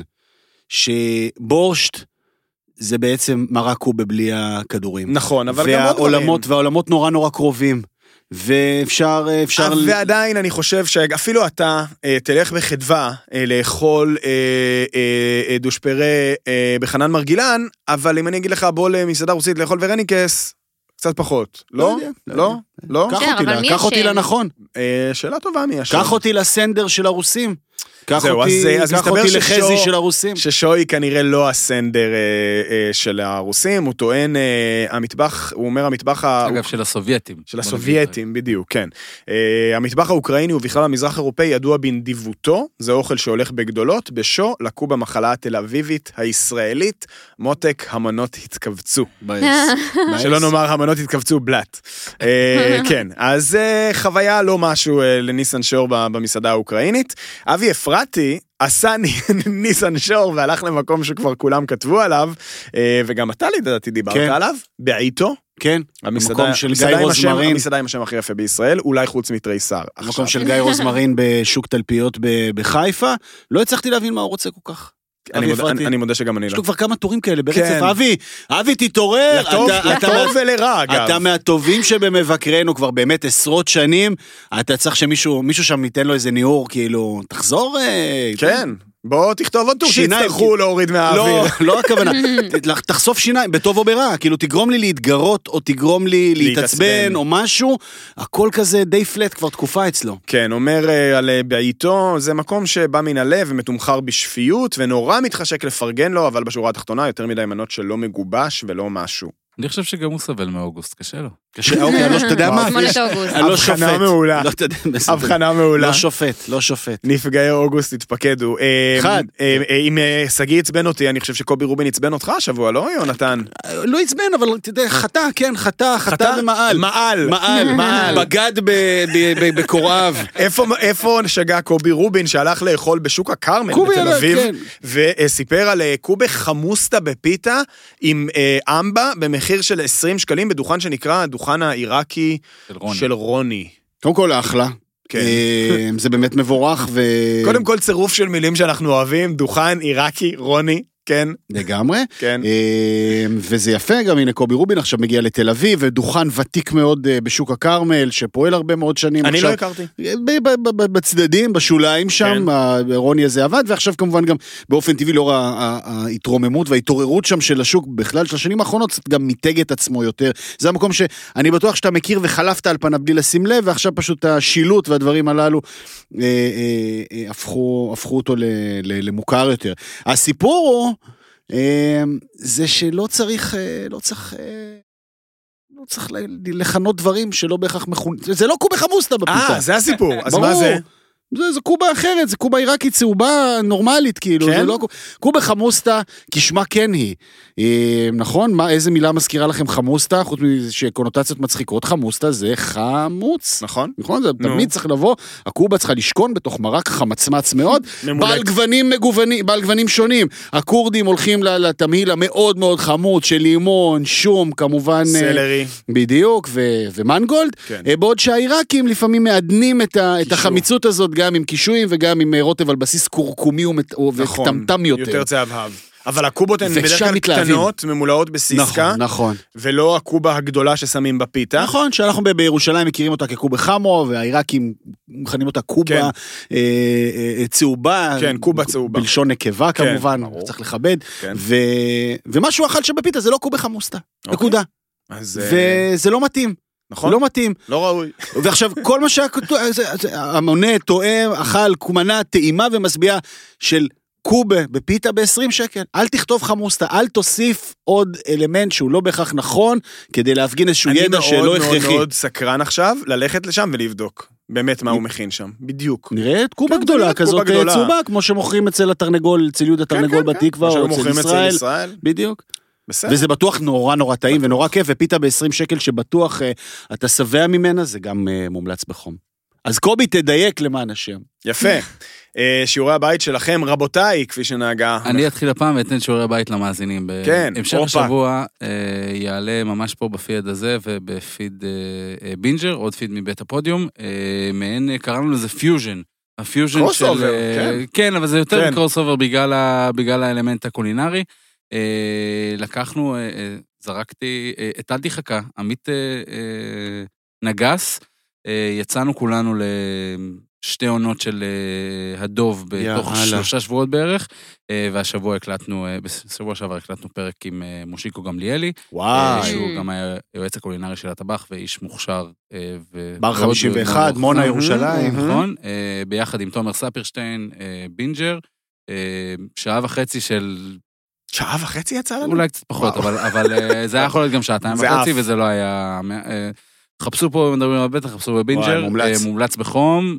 שבורשט זה בעצם מרק קובה בלי הכדורים. נכון, אבל גם עוד דברים. והעולמות, והעולמות נורא נורא קרובים. ואפשר, אפשר... ועדיין אני חושב שאפילו אתה אה, תלך בחדווה אה, לאכול אה, דושפרה בחנן מרגילן, אבל אם אני אגיד לך בוא למסעדה רוסית לאכול ורניקס, קצת פחות. לא? יודע, לא לא? לא? קח בסדר, אותי? לנכון. אה, שאלה טובה מי אשם. קח אותי לסנדר של הרוסים. קח זהו, אותי, אז- אז קח מסתבר אותי ששו- לחזי של הרוסים. ששוי כנראה לא הסנדר אה, אה, של הרוסים, הוא טוען, אה, המטבח, הוא אומר המטבח ה... אגב, של הסובייטים. של. הסובייטים, בדיוק, כן. Uh, המטבח האוקראיני ובכלל המזרח אירופאי ידוע בנדיבותו, זה אוכל שהולך בגדולות, בשו לקו במחלה התל אביבית הישראלית, מותק המנות התכווצו. מבאס. שלא נאמר המנות התכווצו בלאט. Uh, [laughs] כן, אז uh, חוויה לא משהו uh, לניסן שור במסעדה האוקראינית. אבי אפרתי עשה ני- ניסן שור והלך למקום שכבר כולם כתבו עליו, uh, וגם אתה לדעתי דיברת כן. עליו, בעיתו. כן, המסעדה, המקום של גיא רוזמרין. המסעדה עם השם הכי יפה בישראל, אולי חוץ מתריסר. המקום של גיא רוזמרין בשוק תלפיות בחיפה. לא הצלחתי להבין מה הוא רוצה כל כך. אני מודה-. אני- אני מודה שגם אני יש לא. לו כבר כמה טורים כאלה ברצף. כן. אבי, אבי תתעורר. לטוב אתה- אתה לטוב מה- ולרע, אגב. אתה מהטובים שבמבקרינו כבר באמת עשרות שנים. אתה צריך שמישהו מישהו שם ייתן לו איזה ניעור, כאילו, תחזור. אה, כן, בוא תכתוב עוד טור שיצטרכו להוריד מהאוויר. לא, [laughs] לא הכוונה, תחשוף שיניים, בטוב או ברע, כאילו תגרום לי להתגרות, או תגרום לי להתעצבן. או משהו, הכל כזה די פלט כבר תקופה אצלו. כן, אומר אה, על אה, בעיתו, זה מקום שבא מן הלב ומתומחר בשפיות, ונורא מתחשק לפרגן לו, אבל בשורה התחתונה יותר מדי מנות שלא מגובש ולא משהו. אני חושב שגם הוא סובל מאוגוסט, קשה לו. קשה, אוקיי, אני לא, אתה יודע מה? לא הבחנה שופט. מעולה. לא, אתה יודע, בסדר. הבחנה מעולה. לא שופט, לא שופט. נפגעי אוגוסט התפקדו. אה, אחד. אה, אה, אם שגיא עצבן אותי, אני חושב שקובי רובין עצבן אותך השבוע, לא יונתן? לא עצבן, אבל אתה יודע, חטא, כן, חטא, חטא ומעל. מעל. מעל, [laughs] מעל. בגד ב- ב- ב- בקוראיו. [laughs] איפה, שגה קובי רובין שהלך לאכול בשוק הכרמל קובי בתל אביב, כן. וסיפר על קובה חמוסטה בפיתה עם אמבה במחיר של 20 שקלים בדוכן שנקרא הדוכן העיראקי של רוני. של רוני. קודם כל, אחלה. כן. אה, זה באמת מבורך, ו... קודם כל צירוף של מילים שאנחנו אוהבים, דוכן עיראקי, רוני, כן, לגמרי. כן. אה, וזה יפה, גם הנה קובי רובין עכשיו מגיע לתל אביב, ודוכן ותיק מאוד אה, בשוק הכרמל, שפועל הרבה מאוד שנים אני עכשיו. לא הכרתי. ב- בצדדים, בשוליים שם, כן. הרוני הזה עבד, ועכשיו כמובן גם באופן טבעי לאור ההתרוממות וההתעוררות שם של השוק בכלל של השנים האחרונות, קצת גם מיתג את עצמו יותר. זה המקום שאני בטוח שאתה מכיר וחלפת על פניו בלי לשים לב, ועכשיו פשוט השילוט והדברים הללו אה, אה, אה, הפכו, הפכו אותו ל- ל- למוכר יותר. הסיפור הוא, אה, זה שלא צריך, אה, לא צריך... אה, לא צריך לכנות דברים שלא בהכרח מכונים, זה לא קובה חמוסטה בפיתה. אה, זה הסיפור, אז. מה זה? זה, זה קובה אחרת, זה קובה עיראקית צהובה נורמלית, כאילו, כן? זה לא... קובה חמוסטה, כשמה כן היא. אה, נכון? מה, איזה מילה מזכירה לכם חמוסטה? חוץ מזה שקונוטציות מצחיקות, חמוסטה זה חמוץ. נכון? נכון? זה נו. תמיד צריך לבוא, הקובה צריכה לשכון בתוך מרק חמצמץ מאוד, [laughs] ממולק. בעל גוונים מגוונים, בעל גוונים שונים. הכורדים הולכים לתמהיל המאוד מאוד חמוץ של לימון, שום, כמובן... אה, סלרי. בדיוק, ו- ומנגולד, כן. אה, בעוד שהעיראקים לפעמים מעדנים את, ה- את. החמיצות הזאת גם עם קישואים וגם עם אה, רוטב על בסיס קורקומי ומת- נכון. וטמטם יותר. יותר צהבהב. אבל הקובות הן בדרך כלל מתלהבים. קטנות, ממולאות בסיסקה, נכון, נכון. ולא הקובה הגדולה ששמים בפיתה. נכון, שאנחנו בירושלים מכירים אותה כקובה חמו, והעיראקים מכנים אותה קובה כן. אה, אה, צהובה. כן, קובה צהובה. בלשון נקבה כן, כמובן, ברור. צריך לכבד. כן. ו... ומה שהוא אכל שבפיתה זה לא קובה חמוסטה, אוקיי. נקודה. אז אה, וזה לא מתאים, נכון? לא מתאים. לא ראוי. [laughs] ועכשיו, כל מה שהיה כתוב, זה- המונה, תואם, אכל, מנה טעימה ומשביעה של קובה בפיתה ב-20 שקל. אל תכתוב חמוסטה, אל תוסיף עוד אלמנט שהוא לא בהכרח נכון, כדי להפגין איזשהו אני ידע מאוד שלא מאוד הכרחי. מאוד סקרן עכשיו ללכת לשם ולבדוק. באמת מה הוא מכין שם, בדיוק. נראית קובה כן, גדולה כזאת גדולה. צהובה, כמו שמוכרים אצל התרנגול, אצל יהודה תרנגול כן, כן, בתקווה, או אצל. ישראל. בדיוק. בסדר. וזה בטוח נורא נורא טעים ונורא כיף, ופיתה ב-20 שקל שבטוח אה, אתה שבע ממנה, זה גם אה, מומלץ בחום. אז קובי, תדייק למען השם. יפה. אה, שיעורי הבית שלכם, רבותיי, כפי שנהגה. אני אתחיל הפעם ואתן שיעורי בית למאזינים. כן, בהמשך הופה. השבוע אה, יעלה ממש פה בפיד הזה ובפיד אה, בינג'ר, עוד פיד מבית הפודיום, אה, מעין, אה, קראנו לזה פיוז'ן. הפיוז'ן של... Crossover, אה, כן. כן, אבל זה יותר כן. מ crossover בגלל בגלל האלמנט הקולינרי. אה, לקחנו, אה, אה, זרקתי, הטלתי חכה, עמית נגס, יצאנו כולנו לשתי עונות של הדוב בתוך יאללה. שלושה שבועות בערך, והשבוע הקלטנו, בשבוע שעבר הקלטנו פרק עם מושיקו גמליאלי, וואי. שהוא גם היועץ הקולינרי של הטבח ואיש מוכשר. ו- בר ועוד 51, מאוד מונה. ירושלים. נכון, ביחד עם תומר ספירשטיין, בינג'ר, שעה וחצי של, שעה וחצי יצא לנו? אולי קצת פחות. אבל, אבל אה, זה היה יכול להיות גם שעתיים וחצי. וזה לא היה... אה, חפשו פה, מדברים על בטח, חפשו בבינג'ר, וואי, מומלץ. אה, מומלץ בחום.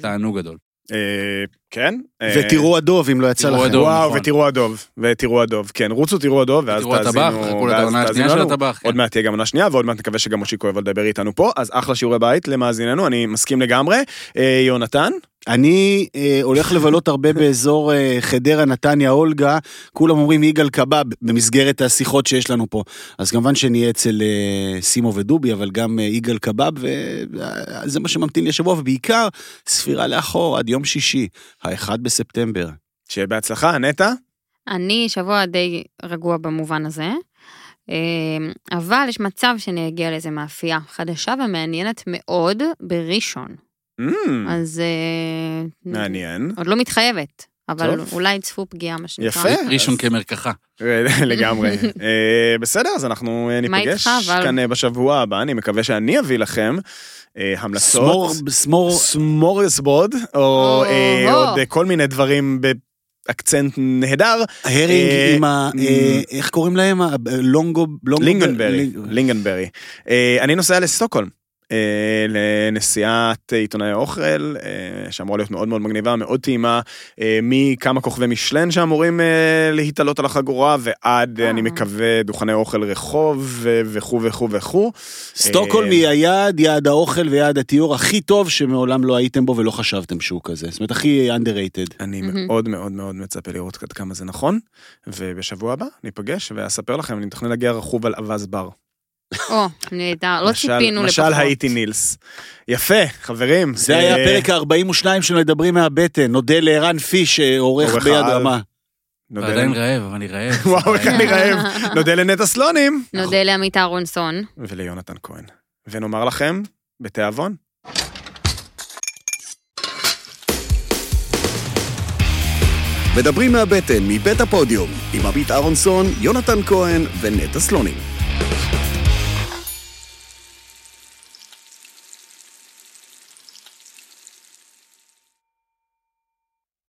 תענוג גדול. אה, כן. אה, ותראו הדוב, אם לא יצא תראו לכם. וואו, נכון. ותראו הדוב, ותראו הדוב, כן, רוצו תראו הדוב, ואז תראו תאזינו, הטבח, חכו לעונה תאזינו השנייה של. הטבח. עוד כן. מעט תהיה גם עונה שנייה, ועוד מעט נקווה שגם מושיקו יבוא לדבר איתנו פה, אז אחלה שיעורי בית למאזיננו, אני מסכים לגמרי. אה, יונתן? אני אה, הולך לבלות הרבה באזור אה, חדרה, נתניה, אולגה, כולם אומרים יגאל קבב במסגרת השיחות שיש לנו פה. אז כמובן שנהיה אצל אה, סימו ודובי, אבל גם אה, יגאל קבב, וזה מה שממתין לי השבוע, ובעיקר ספירה לאחור עד יום שישי, האחד בספטמבר. שיהיה בהצלחה, נטע? אני שבוע די רגוע במובן הזה, אה, אבל יש מצב שאני אגיע לאיזה מאפייה חדשה ומעניינת מאוד בראשון. Mm, אז... אה, מעניין. עוד לא מתחייבת, אבל טוב. אולי צפו פגיעה, מה שנקרא. יפה. ראשון אז- כמרקחה. [laughs] לגמרי. [laughs] אה, בסדר, אז אנחנו אה, ניפגש איתך, אבל? כאן אה, בשבוע הבא, אני מקווה שאני אביא לכם אה, המלצות. סמור, סמור, סמוריסבוד, או או, אה, או. עוד כל מיני דברים באקצנט נהדר. הרינג אה, עם ה... איך קוראים להם? לונגו... לינגנברי, לינג- לינגנברי. אני נוסע לסטוקהולם. אה, לנסיעת עיתונאי האוכל, אה, שאמורה להיות מאוד מאוד מגניבה, מאוד טעימה, אה, מכמה כוכבי משלן שאמורים להתעלות על החגורה, ועד, אני. מקווה, דוכני אוכל רחוב, וכו' וכו' וכו'. סטוקהולם היא היעד, יעד האוכל ויעד התיאור הכי טוב שמעולם לא הייתם בו ולא חשבתם שהוא כזה. זאת אומרת, הכי underrated. אני. מאוד מאוד מאוד מצפה לראות עד כמה זה נכון, ובשבוע הבא ניפגש ואספר לכם, אני מתכנן להגיע רכוב על אווז בר. או, נהדר, לא ציפינו לפחות. משל הייתי נילס. יפה, חברים. זה היה אה, הפרק ה-42 של מדברים מהבטן. נודה לערן פיש, עורך עורך ביד. רמה. נודה ועדיין רעב, אבל אני רעב. [laughs] וואו, איך אני רעב. נודה לנטע סלונים. נודה לעמית אהרונסון. וליונתן כהן. ונאמר לכם, בתיאבון. מדברים מהבטן, מבית הפודיום, עם עמית אהרונסון, יונתן כהן ונטע סלונים.